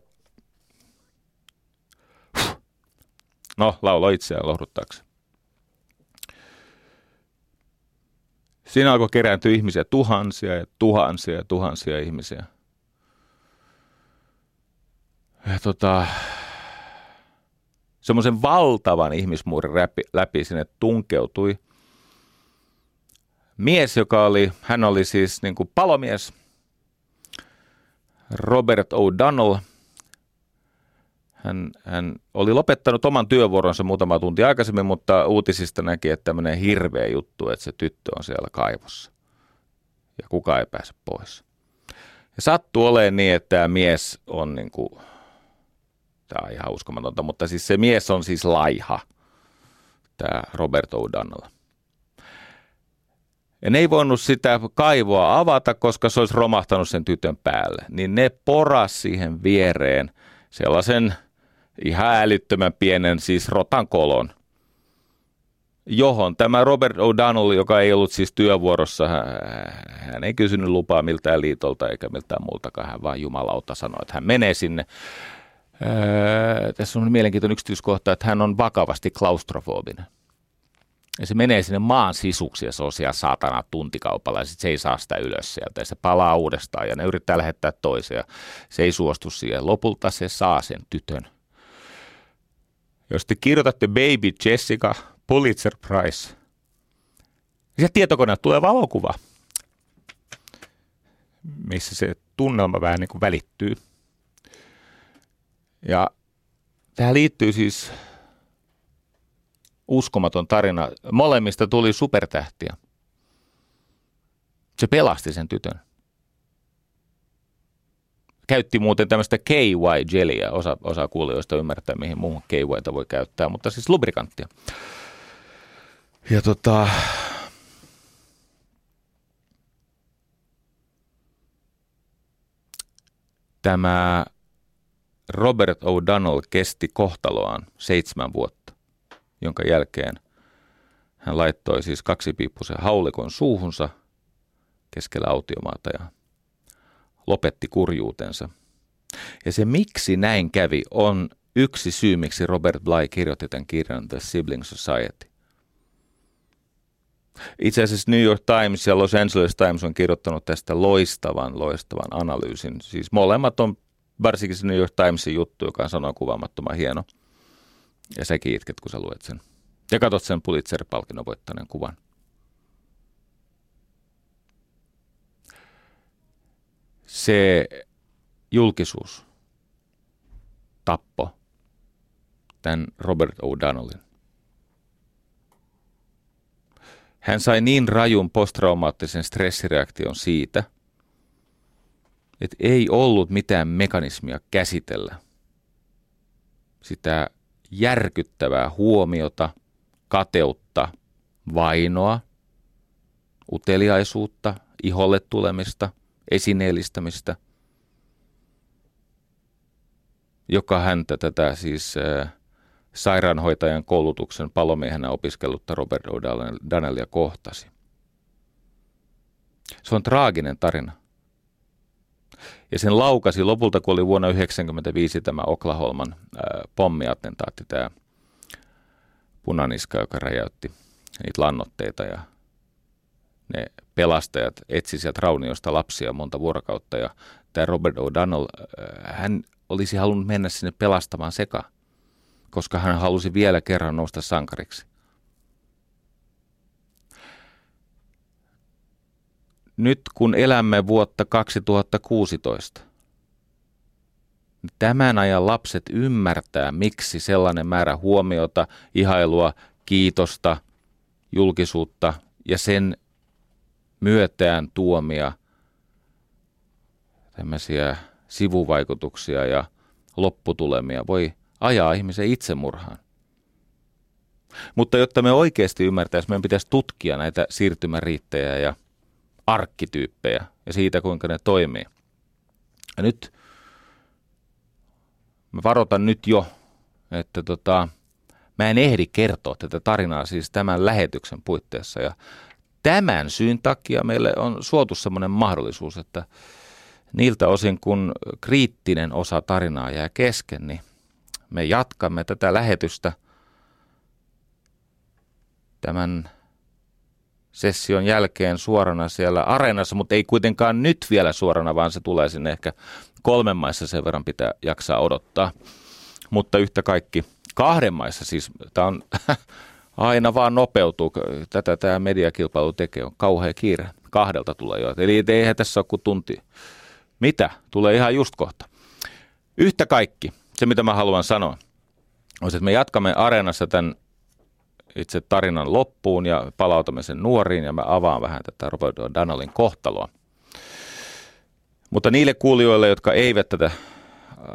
No, laulo itseään lohduttaakseen. Siinä alkoi kerääntyä ihmisiä, tuhansia ja tuhansia ja tuhansia ihmisiä. Ja tota, semmoisen valtavan ihmismuurin läpi, läpi sinne tunkeutui mies, joka oli, hän oli siis niin kuin palomies, Robert O'Donnell. Hän, hän oli lopettanut oman työvuoronsa muutama tunti aikaisemmin, mutta uutisista näki, että tämmöinen hirveä juttu, että se tyttö on siellä kaivossa. Ja kukaan ei pääse pois. Ja sattuu olemaan niin, että tämä mies on niin kuin, tämä on ihan uskomatonta, mutta siis se mies on siis laiha, tämä Robert O'Donnell. Ja ne ei voinut sitä kaivoa avata, koska se olisi romahtanut sen tytön päälle. Niin ne poras siihen viereen sellaisen ihan älyttömän pienen siis rotan kolon, johon tämä Robert O'Donnell, joka ei ollut siis työvuorossa, hän ei kysynyt lupaa miltään liitolta eikä miltään muultakaan, hän vaan jumalauta sanoi, että hän menee sinne. Öö, tässä on mielenkiintoinen yksityiskohta, että hän on vakavasti klaustrofobinen. Ja se menee sinne maan sisuksi ja se on siellä saatana tuntikaupalla ja sitten se ei saa sitä ylös sieltä ja se palaa uudestaan ja ne yrittää lähettää toisia. se ei suostu siihen. Lopulta se saa sen tytön. Jos te kirjoitatte Baby Jessica Pulitzer Prize, niin se tietokoneelta tulee valokuva, missä se tunnelma vähän niin kuin välittyy. Ja tähän liittyy siis uskomaton tarina. Molemmista tuli supertähtiä. Se pelasti sen tytön. Käytti muuten tämmöistä KY-jeliä. Osa, osa kuulijoista ymmärtää, mihin muuhun KYta voi käyttää, mutta siis lubrikanttia. Ja tota, tämä Robert O'Donnell kesti kohtaloaan seitsemän vuotta jonka jälkeen hän laittoi siis kaksipiippuisen haulikon suuhunsa keskellä autiomaata ja lopetti kurjuutensa. Ja se miksi näin kävi on yksi syy, miksi Robert Bly kirjoitti tämän kirjan The Sibling Society. Itse asiassa New York Times ja Los Angeles Times on kirjoittanut tästä loistavan, loistavan analyysin. Siis molemmat on, varsinkin se New York Timesin juttu, joka on sanoa kuvaamattoman hieno – ja sekin itket, kun sä luet sen. Ja katsot sen Pulitzer-palkinnon voittaneen kuvan. Se julkisuus tappo tämän Robert O'Donnellin. Hän sai niin rajun posttraumaattisen stressireaktion siitä, että ei ollut mitään mekanismia käsitellä sitä järkyttävää huomiota, kateutta, vainoa, uteliaisuutta, iholle tulemista, esineellistämistä, joka häntä tätä siis äh, sairaanhoitajan koulutuksen palomiehenä opiskellutta Robert O'Donnellia kohtasi. Se on traaginen tarina. Ja sen laukasi lopulta, kun oli vuonna 1995 tämä Oklaholman ää, pommiattentaatti, tämä punaniska, joka räjäytti niitä lannotteita ja ne pelastajat etsisivät rauniosta lapsia monta vuorokautta ja tämä Robert O'Donnell, hän olisi halunnut mennä sinne pelastamaan seka, koska hän halusi vielä kerran nousta sankariksi. nyt kun elämme vuotta 2016, niin tämän ajan lapset ymmärtää, miksi sellainen määrä huomiota, ihailua, kiitosta, julkisuutta ja sen myötään tuomia tämmöisiä sivuvaikutuksia ja lopputulemia voi ajaa ihmisen itsemurhaan. Mutta jotta me oikeasti ymmärtäisimme, meidän pitäisi tutkia näitä siirtymäriittejä ja arkkityyppejä ja siitä, kuinka ne toimii. Ja nyt mä varoitan nyt jo, että tota, mä en ehdi kertoa tätä tarinaa siis tämän lähetyksen puitteissa. Ja tämän syyn takia meille on suotu sellainen mahdollisuus, että niiltä osin kun kriittinen osa tarinaa jää kesken, niin me jatkamme tätä lähetystä tämän session jälkeen suorana siellä areenassa, mutta ei kuitenkaan nyt vielä suorana, vaan se tulee sinne ehkä kolmen maissa sen verran pitää jaksaa odottaa. Mutta yhtä kaikki kahden maissa, siis tämä on [LAUGHS] aina vaan nopeutuu. Tätä tämä mediakilpailu tekee, on kauhea kiire. Kahdelta tulee jo. Eli eihän tässä ole kuin tunti. Mitä? Tulee ihan just kohta. Yhtä kaikki, se mitä mä haluan sanoa, on se, että me jatkamme areenassa tämän itse tarinan loppuun ja palautamme sen nuoriin ja mä avaan vähän tätä Robert O'Donnellin kohtaloa. Mutta niille kuulijoille, jotka eivät tätä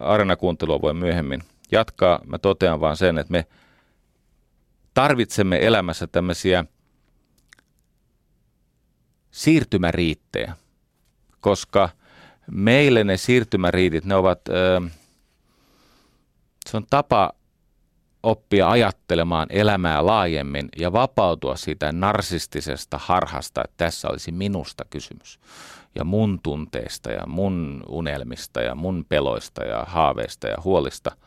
arenakuuntelua voi myöhemmin jatkaa, mä totean vaan sen, että me tarvitsemme elämässä tämmöisiä siirtymäriittejä, koska meille ne siirtymäriitit, ne ovat, se on tapa oppia ajattelemaan elämää laajemmin ja vapautua siitä narsistisesta harhasta, että tässä olisi minusta kysymys ja mun tunteista ja mun unelmista ja mun peloista ja haaveista ja huolista,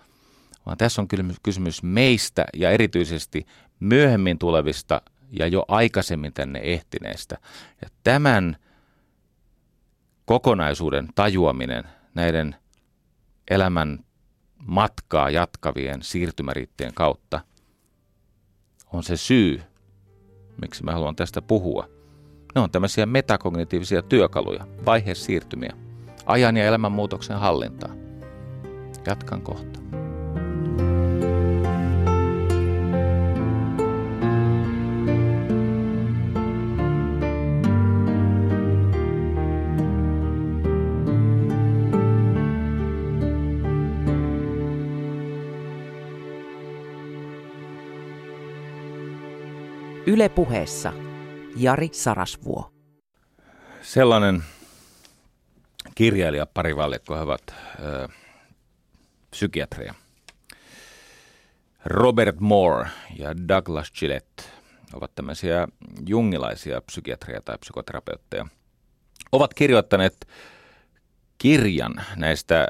vaan tässä on kysymys meistä ja erityisesti myöhemmin tulevista ja jo aikaisemmin tänne ehtineistä. Ja tämän kokonaisuuden tajuaminen näiden elämän matkaa jatkavien siirtymäriittien kautta on se syy, miksi mä haluan tästä puhua. Ne on tämmöisiä metakognitiivisia työkaluja, vaihesiirtymiä, ajan ja elämänmuutoksen hallintaa. Jatkan kohta. Ylepuheessa Jari Sarasvuo. Sellainen kirjailija pari valjakko he ovat ö, psykiatreja. Robert Moore ja Douglas Gillette ovat tämmöisiä jungilaisia psykiatreja tai psykoterapeutteja. Ovat kirjoittaneet kirjan näistä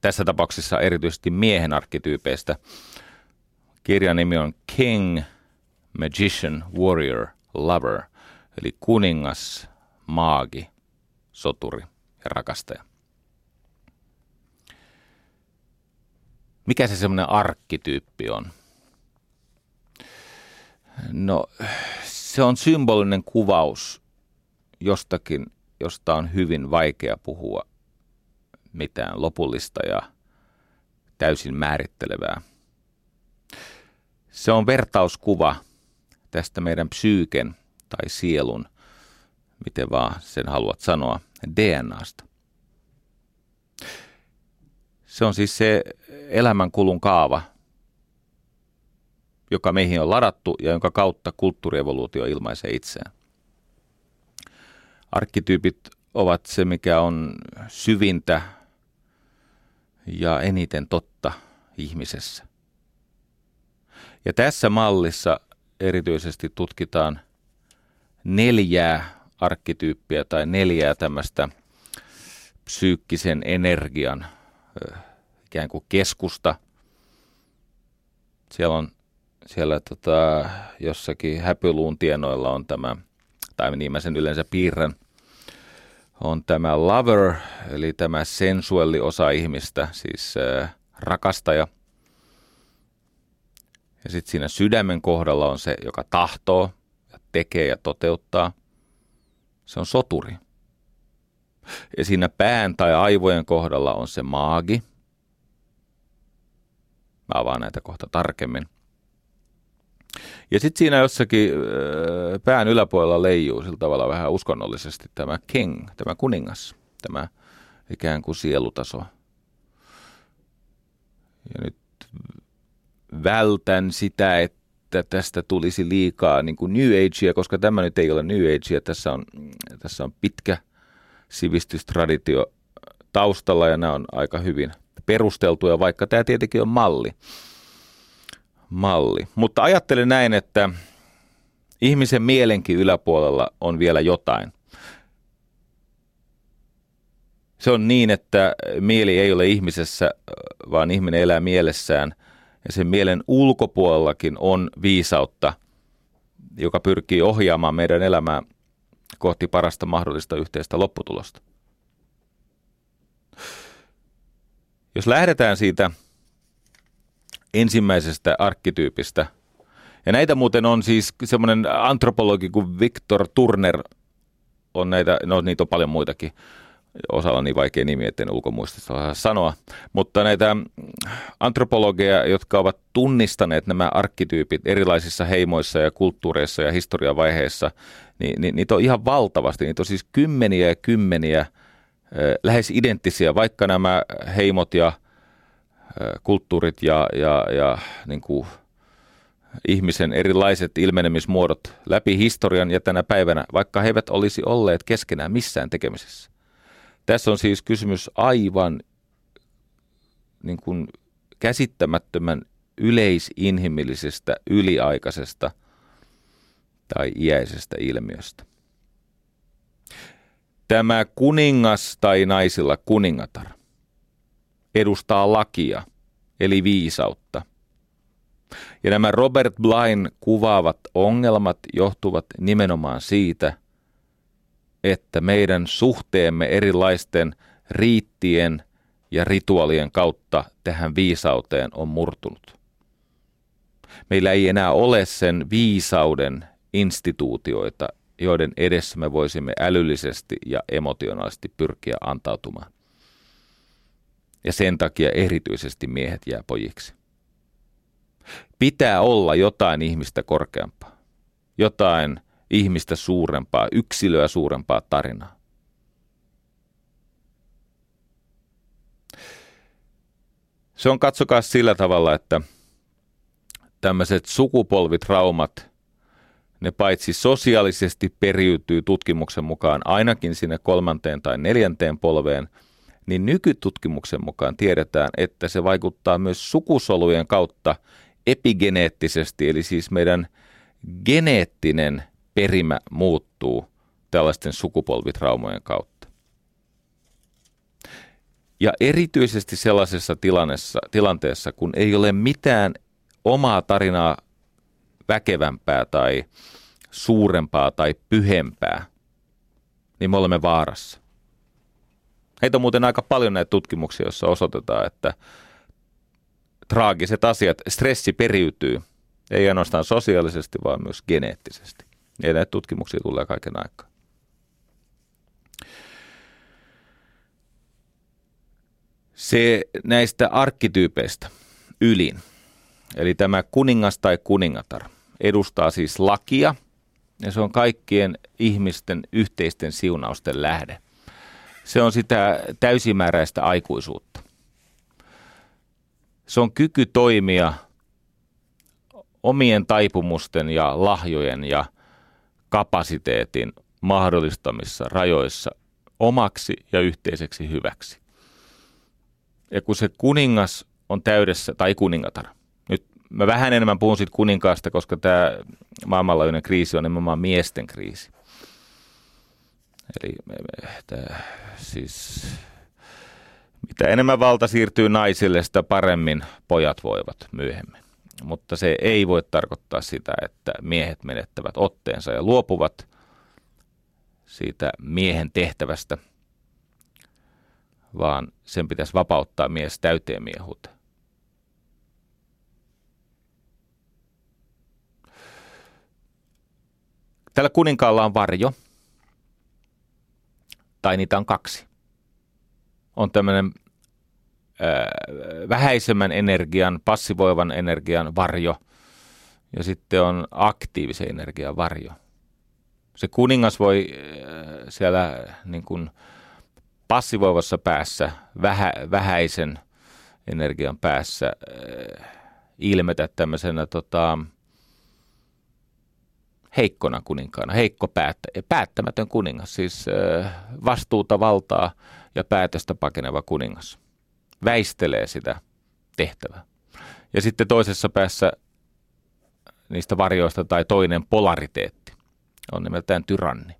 tässä tapauksessa erityisesti miehen arkkityypeistä. Kirjan nimi on King – magician, warrior, lover, eli kuningas, maagi, soturi ja rakastaja. Mikä se semmoinen arkkityyppi on? No, se on symbolinen kuvaus jostakin, josta on hyvin vaikea puhua mitään lopullista ja täysin määrittelevää. Se on vertauskuva – tästä meidän psyyken tai sielun, miten vaan sen haluat sanoa, DNAsta. Se on siis se elämänkulun kaava, joka meihin on ladattu ja jonka kautta kulttuurievoluutio ilmaisee itseään. Arkkityypit ovat se, mikä on syvintä ja eniten totta ihmisessä. Ja tässä mallissa erityisesti tutkitaan neljää arkkityyppiä tai neljää tämmöistä psyykkisen energian ikään kuin keskusta. Siellä on siellä tota, jossakin häpyluun tienoilla on tämä, tai niin mä sen yleensä piirrän, on tämä lover, eli tämä sensuelli osa ihmistä, siis äh, rakastaja – ja sitten siinä sydämen kohdalla on se, joka tahtoo ja tekee ja toteuttaa. Se on soturi. Ja siinä pään tai aivojen kohdalla on se maagi. Mä avaan näitä kohta tarkemmin. Ja sitten siinä jossakin pään yläpuolella leijuu sillä tavalla vähän uskonnollisesti tämä king, tämä kuningas, tämä ikään kuin sielutaso. Ja nyt vältän sitä, että tästä tulisi liikaa niin kuin New Agea, koska tämä nyt ei ole New Agea. Tässä on, tässä on pitkä sivistystraditio taustalla ja nämä on aika hyvin perusteltuja, vaikka tämä tietenkin on malli. malli. Mutta ajattelen näin, että ihmisen mielenkin yläpuolella on vielä jotain. Se on niin, että mieli ei ole ihmisessä, vaan ihminen elää mielessään – ja sen mielen ulkopuolellakin on viisautta, joka pyrkii ohjaamaan meidän elämää kohti parasta mahdollista yhteistä lopputulosta. Jos lähdetään siitä ensimmäisestä arkkityypistä, ja näitä muuten on siis semmoinen antropologi kuin Victor Turner, on näitä, no niitä on paljon muitakin, osalla on niin vaikea nimi, etten ulkomuistista sanoa, mutta näitä antropologeja, jotka ovat tunnistaneet nämä arkkityypit erilaisissa heimoissa ja kulttuureissa ja historiavaiheissa, niin, niin niitä on ihan valtavasti. Niitä on siis kymmeniä ja kymmeniä lähes identtisiä, vaikka nämä heimot ja kulttuurit ja, ja, ja niin kuin ihmisen erilaiset ilmenemismuodot läpi historian ja tänä päivänä, vaikka he eivät olisi olleet keskenään missään tekemisessä. Tässä on siis kysymys aivan niin kuin käsittämättömän yleisinhimillisestä, yliaikaisesta tai iäisestä ilmiöstä. Tämä kuningas tai naisilla kuningatar edustaa lakia, eli viisautta. Ja nämä Robert Blain kuvaavat ongelmat johtuvat nimenomaan siitä, että meidän suhteemme erilaisten riittien ja rituaalien kautta tähän viisauteen on murtunut. Meillä ei enää ole sen viisauden instituutioita, joiden edessä me voisimme älyllisesti ja emotionaalisesti pyrkiä antautumaan. Ja sen takia erityisesti miehet jää pojiksi. Pitää olla jotain ihmistä korkeampaa, jotain ihmistä suurempaa, yksilöä suurempaa tarinaa. Se on katsokaa sillä tavalla, että tämmöiset sukupolvitraumat, ne paitsi sosiaalisesti periytyy tutkimuksen mukaan ainakin sinne kolmanteen tai neljänteen polveen, niin nykytutkimuksen mukaan tiedetään, että se vaikuttaa myös sukusolujen kautta epigeneettisesti, eli siis meidän geneettinen perimä muuttuu tällaisten sukupolvitraumojen kautta. Ja erityisesti sellaisessa tilanteessa, kun ei ole mitään omaa tarinaa väkevämpää tai suurempaa tai pyhempää, niin me olemme vaarassa. Heitä on muuten aika paljon näitä tutkimuksia, joissa osoitetaan, että traagiset asiat, stressi periytyy, ei ainoastaan sosiaalisesti, vaan myös geneettisesti. Ja näitä tutkimuksia tulee kaiken aikaa. Se näistä arkkityypeistä ylin, eli tämä kuningas tai kuningatar, edustaa siis lakia, ja se on kaikkien ihmisten yhteisten siunausten lähde. Se on sitä täysimääräistä aikuisuutta. Se on kyky toimia omien taipumusten ja lahjojen ja – kapasiteetin mahdollistamissa rajoissa omaksi ja yhteiseksi hyväksi. Ja kun se kuningas on täydessä, tai kuningatar, nyt mä vähän enemmän puhun siitä kuninkaasta, koska tämä maailmanlaajuinen kriisi on nimenomaan miesten kriisi. Eli tämä, siis mitä enemmän valta siirtyy naisille, sitä paremmin pojat voivat myöhemmin mutta se ei voi tarkoittaa sitä, että miehet menettävät otteensa ja luopuvat siitä miehen tehtävästä, vaan sen pitäisi vapauttaa mies täyteen miehuuteen. Tällä kuninkaalla on varjo, tai niitä on kaksi. On tämmöinen vähäisemmän energian, passivoivan energian varjo ja sitten on aktiivisen energian varjo. Se kuningas voi siellä niin kuin passivoivassa päässä, vähä, vähäisen energian päässä ilmetä tämmöisenä tota, heikkona kuninkaana, heikko päättä, päättämätön kuningas, siis vastuuta, valtaa ja päätöstä pakeneva kuningas väistelee sitä tehtävää. Ja sitten toisessa päässä niistä varjoista tai toinen polariteetti on nimeltään tyranni.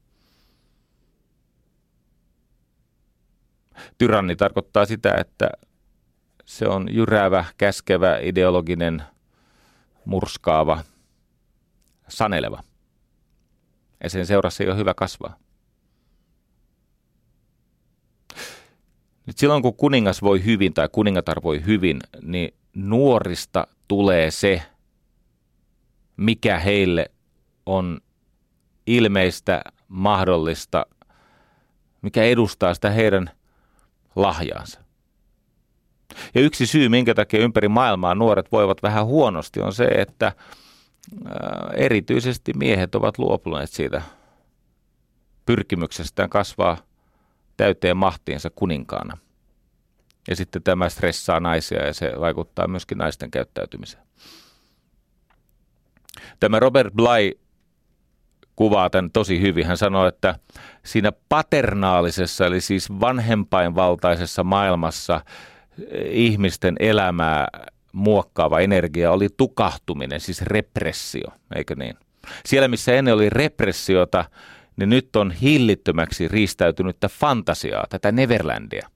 Tyranni tarkoittaa sitä, että se on jyräävä, käskevä, ideologinen, murskaava, saneleva – ja sen seurassa ei ole hyvä kasvaa. Nyt silloin kun kuningas voi hyvin tai kuningatar voi hyvin, niin nuorista tulee se, mikä heille on ilmeistä, mahdollista, mikä edustaa sitä heidän lahjaansa. Ja yksi syy, minkä takia ympäri maailmaa nuoret voivat vähän huonosti, on se, että erityisesti miehet ovat luopuneet siitä pyrkimyksestään kasvaa täyteen mahtiinsa kuninkaana. Ja sitten tämä stressaa naisia ja se vaikuttaa myöskin naisten käyttäytymiseen. Tämä Robert Bly kuvaa tämän tosi hyvin. Hän sanoi, että siinä paternaalisessa, eli siis vanhempainvaltaisessa maailmassa ihmisten elämää muokkaava energia oli tukahtuminen, siis repressio, eikö niin? Siellä, missä ennen oli repressiota, niin nyt on hillittömäksi riistäytynyttä fantasiaa, tätä Neverlandia.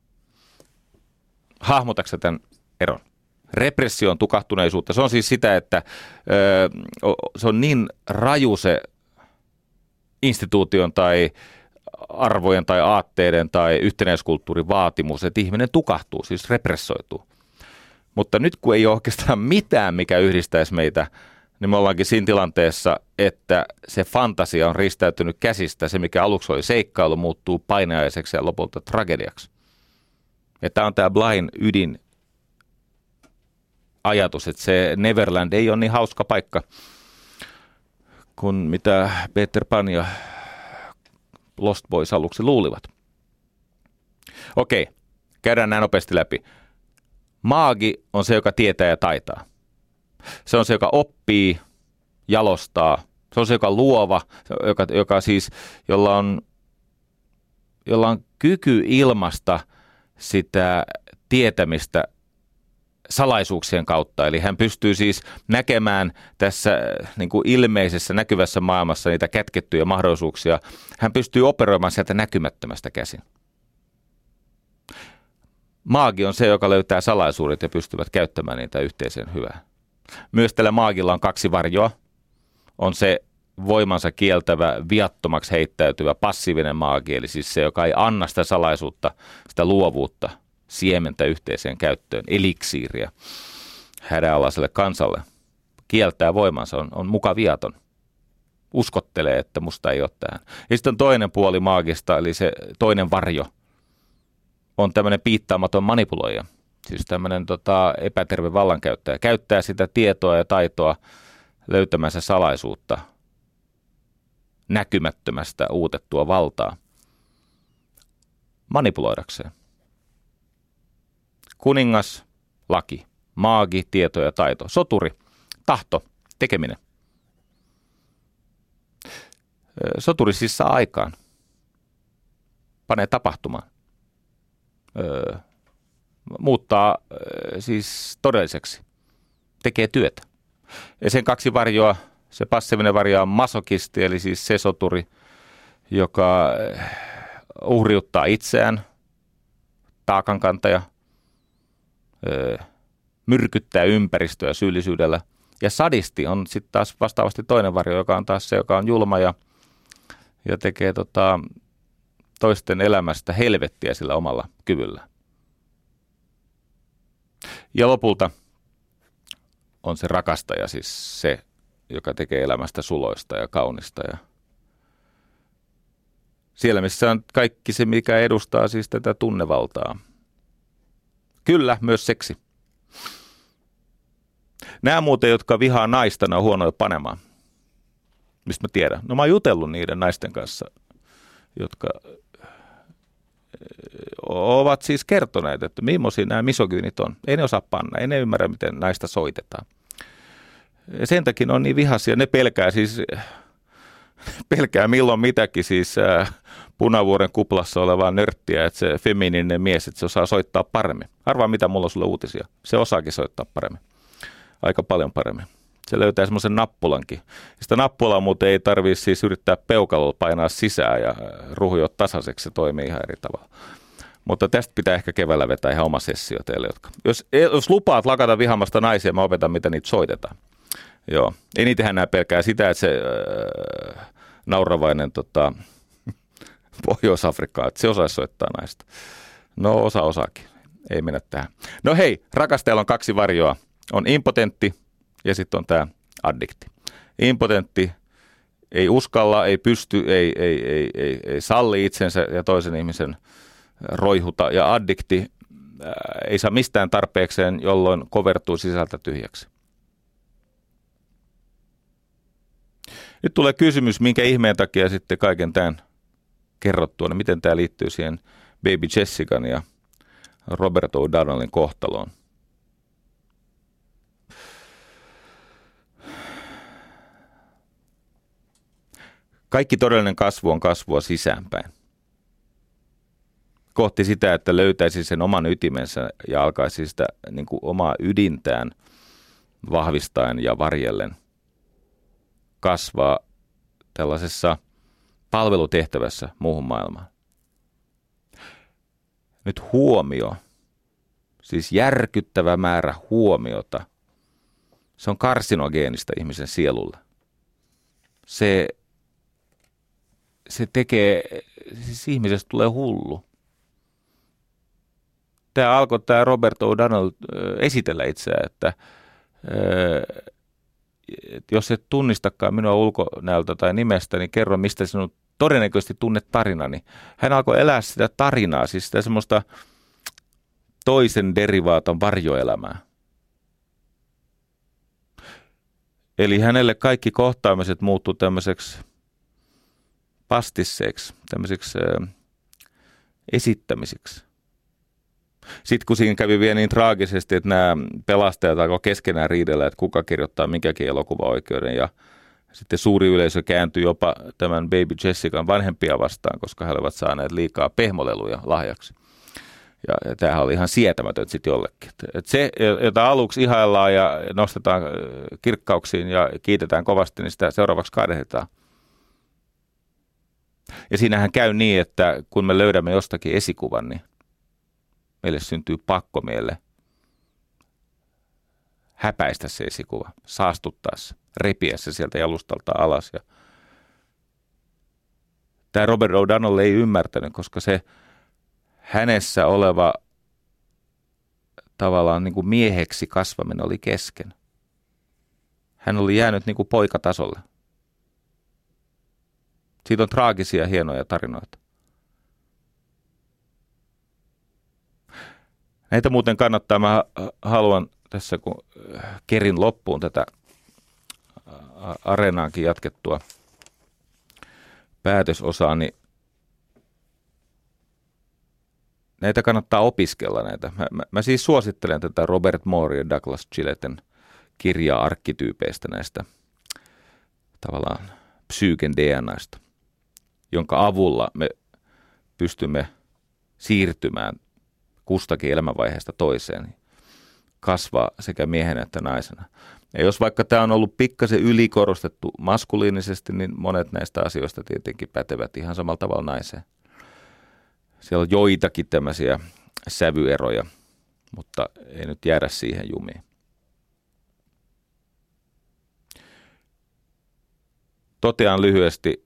Hahmotatko tämän eron? Repressio on tukahtuneisuutta. Se on siis sitä, että ö, se on niin raju se instituution tai arvojen tai aatteiden tai yhtenäiskulttuurin vaatimus, että ihminen tukahtuu, siis repressoituu. Mutta nyt kun ei ole oikeastaan mitään, mikä yhdistäisi meitä, niin me ollaankin siinä tilanteessa, että se fantasia on ristäytynyt käsistä. Se, mikä aluksi oli seikkailu, muuttuu painajaiseksi ja lopulta tragediaksi. Ja tämä on tämä Blain ydin ajatus, että se Neverland ei ole niin hauska paikka kuin mitä Peter Pan ja Lost Boys aluksi luulivat. Okei, käydään näin nopeasti läpi. Maagi on se, joka tietää ja taitaa. Se on se, joka oppii, jalostaa. Se on se, joka luova, joka, joka siis, jolla on, jolla on kyky ilmasta sitä tietämistä salaisuuksien kautta. Eli hän pystyy siis näkemään tässä niin kuin ilmeisessä näkyvässä maailmassa niitä kätkettyjä mahdollisuuksia. Hän pystyy operoimaan sieltä näkymättömästä käsin. Maagi on se, joka löytää salaisuudet ja pystyvät käyttämään niitä yhteiseen hyvään. Myös tällä maagilla on kaksi varjoa. On se voimansa kieltävä, viattomaksi heittäytyvä passiivinen maagi, eli siis se, joka ei anna sitä salaisuutta, sitä luovuutta, siementä yhteiseen käyttöön, eliksiiriä hädänalaiselle kansalle. Kieltää voimansa, on, on muka viaton. Uskottelee, että musta ei ole tähän. Ja sitten on toinen puoli maagista, eli se toinen varjo – on tämmöinen piittaamaton manipuloija, siis tämmöinen tota, epäterve vallankäyttäjä. Käyttää sitä tietoa ja taitoa löytämänsä salaisuutta, näkymättömästä uutettua valtaa manipuloidakseen. Kuningas, laki, maagi, tieto ja taito, soturi, tahto, tekeminen. Soturi siis saa aikaan, panee tapahtumaan muuttaa ö, siis todelliseksi, tekee työtä. Ja sen kaksi varjoa, se passiivinen varjo on masokisti, eli siis se soturi, joka uhriuttaa itseään, taakankantaja, ö, myrkyttää ympäristöä syyllisyydellä. Ja sadisti on sitten taas vastaavasti toinen varjo, joka on taas se, joka on julma ja, ja tekee tota, toisten elämästä helvettiä sillä omalla kyvyllä. Ja lopulta on se rakastaja, siis se, joka tekee elämästä suloista ja kaunista. Ja siellä, missä on kaikki se, mikä edustaa siis tätä tunnevaltaa. Kyllä, myös seksi. Nämä muuten, jotka vihaa naista, ne on huonoja panemaan. Mistä mä tiedän? No mä oon jutellut niiden naisten kanssa, jotka ovat siis kertoneet, että millaisia nämä misogynit on. Ei ne osaa panna, ei ne ymmärrä, miten näistä soitetaan. Sen takia on niin vihaisia, ne pelkää siis, [LAUGHS] pelkää milloin mitäkin siis äh, punavuoren kuplassa olevaa nörttiä, että se feminiininen mies, että se osaa soittaa paremmin. Arvaa mitä mulla on sulle uutisia. Se osaakin soittaa paremmin. Aika paljon paremmin se löytää semmoisen nappulankin. Sitä nappulaa muuten ei tarvitse siis yrittää peukalolla painaa sisään ja ruhjoa tasaiseksi, se toimii ihan eri tavalla. Mutta tästä pitää ehkä keväällä vetää ihan oma sessio teille, jotka... Jos, jos lupaat lakata vihamasta naisia, mä opetan, miten niitä soitetaan. Joo. Enitenhän nämä pelkää sitä, että se äh, nauravainen tota, [LAUGHS] Pohjois-Afrikkaan, että se osaisi soittaa naista. No osa osaakin, ei mennä tähän. No hei, rakastajalla on kaksi varjoa. On impotentti ja sitten on tämä addikti. Impotentti ei uskalla, ei pysty, ei, ei, ei, ei, ei salli itsensä ja toisen ihmisen roihuta. Ja addikti ää, ei saa mistään tarpeekseen, jolloin kovertuu sisältä tyhjäksi. Nyt tulee kysymys, minkä ihmeen takia sitten kaiken tämän kerrottua, niin miten tämä liittyy siihen Baby Jessican ja Robert O'Donnellin kohtaloon. Kaikki todellinen kasvu on kasvua sisäänpäin. Kohti sitä, että löytäisi sen oman ytimensä ja alkaisi sitä niin kuin omaa ydintään vahvistaen ja varjellen kasvaa tällaisessa palvelutehtävässä muuhun maailmaan. Nyt huomio, siis järkyttävä määrä huomiota, se on karsinogeenista ihmisen sielulle. Se se tekee, siis ihmisestä tulee hullu. Tämä alkoi tämä Robert O'Donnell esitellä itseään, että, että jos et tunnistakaan minua ulkonäöltä tai nimestä, niin kerro, mistä sinun todennäköisesti tunnet tarinani. Hän alkoi elää sitä tarinaa, siis sitä semmoista toisen derivaaton varjoelämää. Eli hänelle kaikki kohtaamiset muuttuu tämmöiseksi pastisseiksi, tämmöiseksi ö, esittämisiksi. Sitten kun siinä kävi vielä niin traagisesti, että nämä pelastajat alkoi keskenään riidellä, että kuka kirjoittaa minkäkin elokuvaoikeuden ja sitten suuri yleisö kääntyi jopa tämän Baby Jessican vanhempia vastaan, koska he olivat saaneet liikaa pehmoleluja lahjaksi. Ja, ja tämähän oli ihan sietämätön sitten jollekin. Et se, jota aluksi ihaillaan ja nostetaan kirkkauksiin ja kiitetään kovasti, niin sitä seuraavaksi kadehdetaan. Ja siinähän käy niin, että kun me löydämme jostakin esikuvan, niin meille syntyy pakko meille häpäistä se esikuva, saastuttaa se, repiä se sieltä jalustalta alas. Ja tämä Robert O'Donnell ei ymmärtänyt, koska se hänessä oleva tavallaan niin kuin mieheksi kasvaminen oli kesken. Hän oli jäänyt niin kuin poikatasolle. Siitä on traagisia, hienoja tarinoita. Näitä muuten kannattaa. Mä haluan tässä, kun äh, kerin loppuun tätä äh, areenaankin jatkettua päätösosaa, niin näitä kannattaa opiskella näitä. Mä, mä, mä siis suosittelen tätä Robert Moore ja Douglas Gilletten kirjaa arkkityypeistä näistä tavallaan psyyken DNAsta jonka avulla me pystymme siirtymään kustakin elämänvaiheesta toiseen, kasvaa sekä miehen että naisena. Ja jos vaikka tämä on ollut pikkasen ylikorostettu maskuliinisesti, niin monet näistä asioista tietenkin pätevät ihan samalla tavalla naiseen. Siellä on joitakin tämmöisiä sävyeroja, mutta ei nyt jäädä siihen jumiin. Totean lyhyesti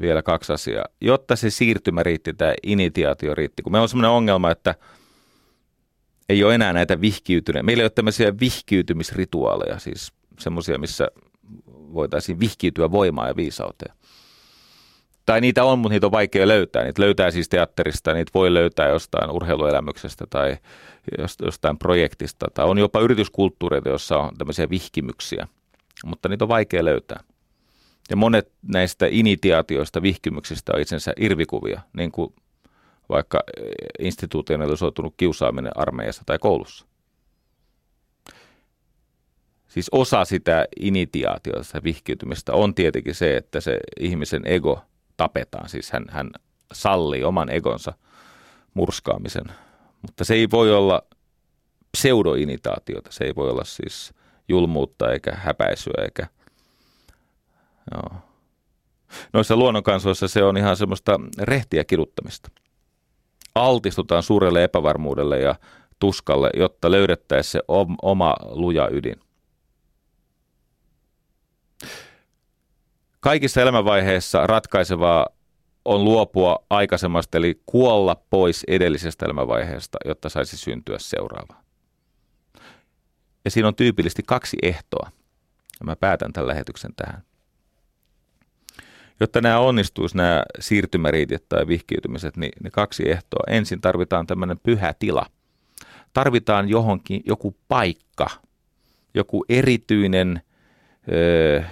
vielä kaksi asiaa. Jotta se siirtymä riitti, tämä initiaatio riitti, kun meillä on sellainen ongelma, että ei ole enää näitä vihkiytyneitä. Meillä ei ole tämmöisiä vihkiytymisrituaaleja, siis semmoisia, missä voitaisiin vihkiytyä voimaa ja viisauteen. Tai niitä on, mutta niitä on vaikea löytää. Niitä löytää siis teatterista, niitä voi löytää jostain urheiluelämyksestä tai jostain projektista. Tai on jopa yrityskulttuureita, joissa on tämmöisiä vihkimyksiä, mutta niitä on vaikea löytää. Ja monet näistä initiaatioista, vihkymyksistä on itsensä irvikuvia, niin kuin vaikka institutionalisoitunut kiusaaminen armeijassa tai koulussa. Siis osa sitä initiaatiosta, vihkiytymistä on tietenkin se, että se ihmisen ego tapetaan. Siis hän, hän sallii oman egonsa murskaamisen. Mutta se ei voi olla pseudoinitaatiota, se ei voi olla siis julmuutta eikä häpäisyä eikä Joo. Noissa luonnonkansoissa se on ihan semmoista rehtiä kiduttamista. Altistutaan suurelle epävarmuudelle ja tuskalle, jotta löydettäisiin se oma luja ydin. Kaikissa elämänvaiheissa ratkaisevaa on luopua aikaisemmasta, eli kuolla pois edellisestä elämänvaiheesta, jotta saisi syntyä seuraava. Ja siinä on tyypillisesti kaksi ehtoa. Ja mä päätän tämän lähetyksen tähän. Jotta nämä onnistuisi, nämä siirtymäriitit tai vihkiytymiset, niin, niin kaksi ehtoa. Ensin tarvitaan tämmöinen pyhä tila. Tarvitaan johonkin joku paikka, joku erityinen öö,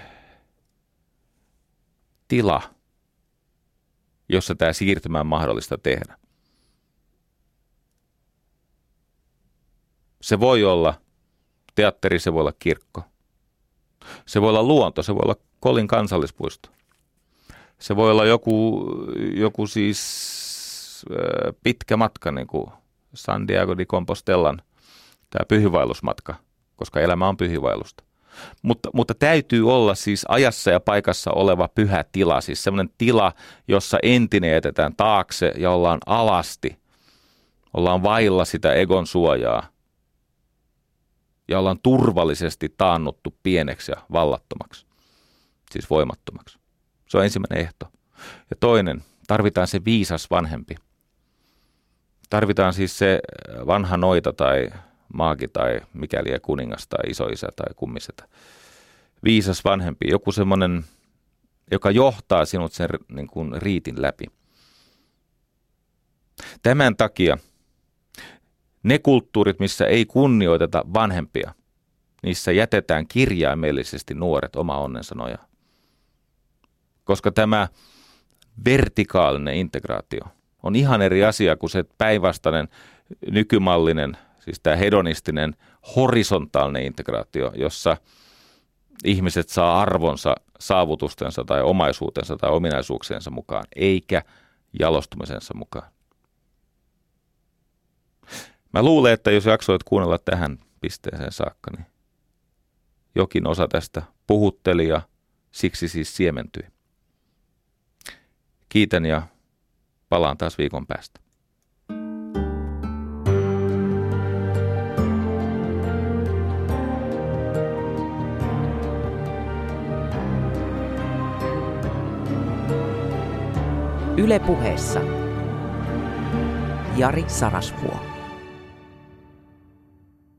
tila, jossa tämä siirtymä on mahdollista tehdä. Se voi olla teatteri, se voi olla kirkko. Se voi olla luonto, se voi olla Kolin kansallispuisto. Se voi olla joku, joku siis pitkä matka, niin kuin San Diego de Compostellan, tämä pyhivailusmatka, koska elämä on pyhivailusta. Mutta, mutta täytyy olla siis ajassa ja paikassa oleva pyhä tila, siis semmoinen tila, jossa entinen jätetään taakse ja ollaan alasti, ollaan vailla sitä egon suojaa ja ollaan turvallisesti taannuttu pieneksi ja vallattomaksi, siis voimattomaksi. Se on ensimmäinen ehto. Ja toinen, tarvitaan se viisas vanhempi. Tarvitaan siis se vanha noita tai maagi tai mikäli ja kuningas tai isoisä tai kummisetä. Viisas vanhempi, joku semmoinen, joka johtaa sinut sen niin kuin riitin läpi. Tämän takia ne kulttuurit, missä ei kunnioiteta vanhempia, niissä jätetään kirjaimellisesti nuoret oma onnensa nojaan. Koska tämä vertikaalinen integraatio on ihan eri asia kuin se päinvastainen nykymallinen Siis tämä hedonistinen horisontaalinen integraatio, jossa ihmiset saa arvonsa saavutustensa tai omaisuutensa tai ominaisuuksiensa mukaan, eikä jalostumisensa mukaan. Mä luulen, että jos jaksoit kuunnella tähän pisteeseen saakka, niin jokin osa tästä puhutteli ja siksi siis siementyi. Kiitän ja palaan taas viikon päästä. Yle puheessa Jari Sarasvuo.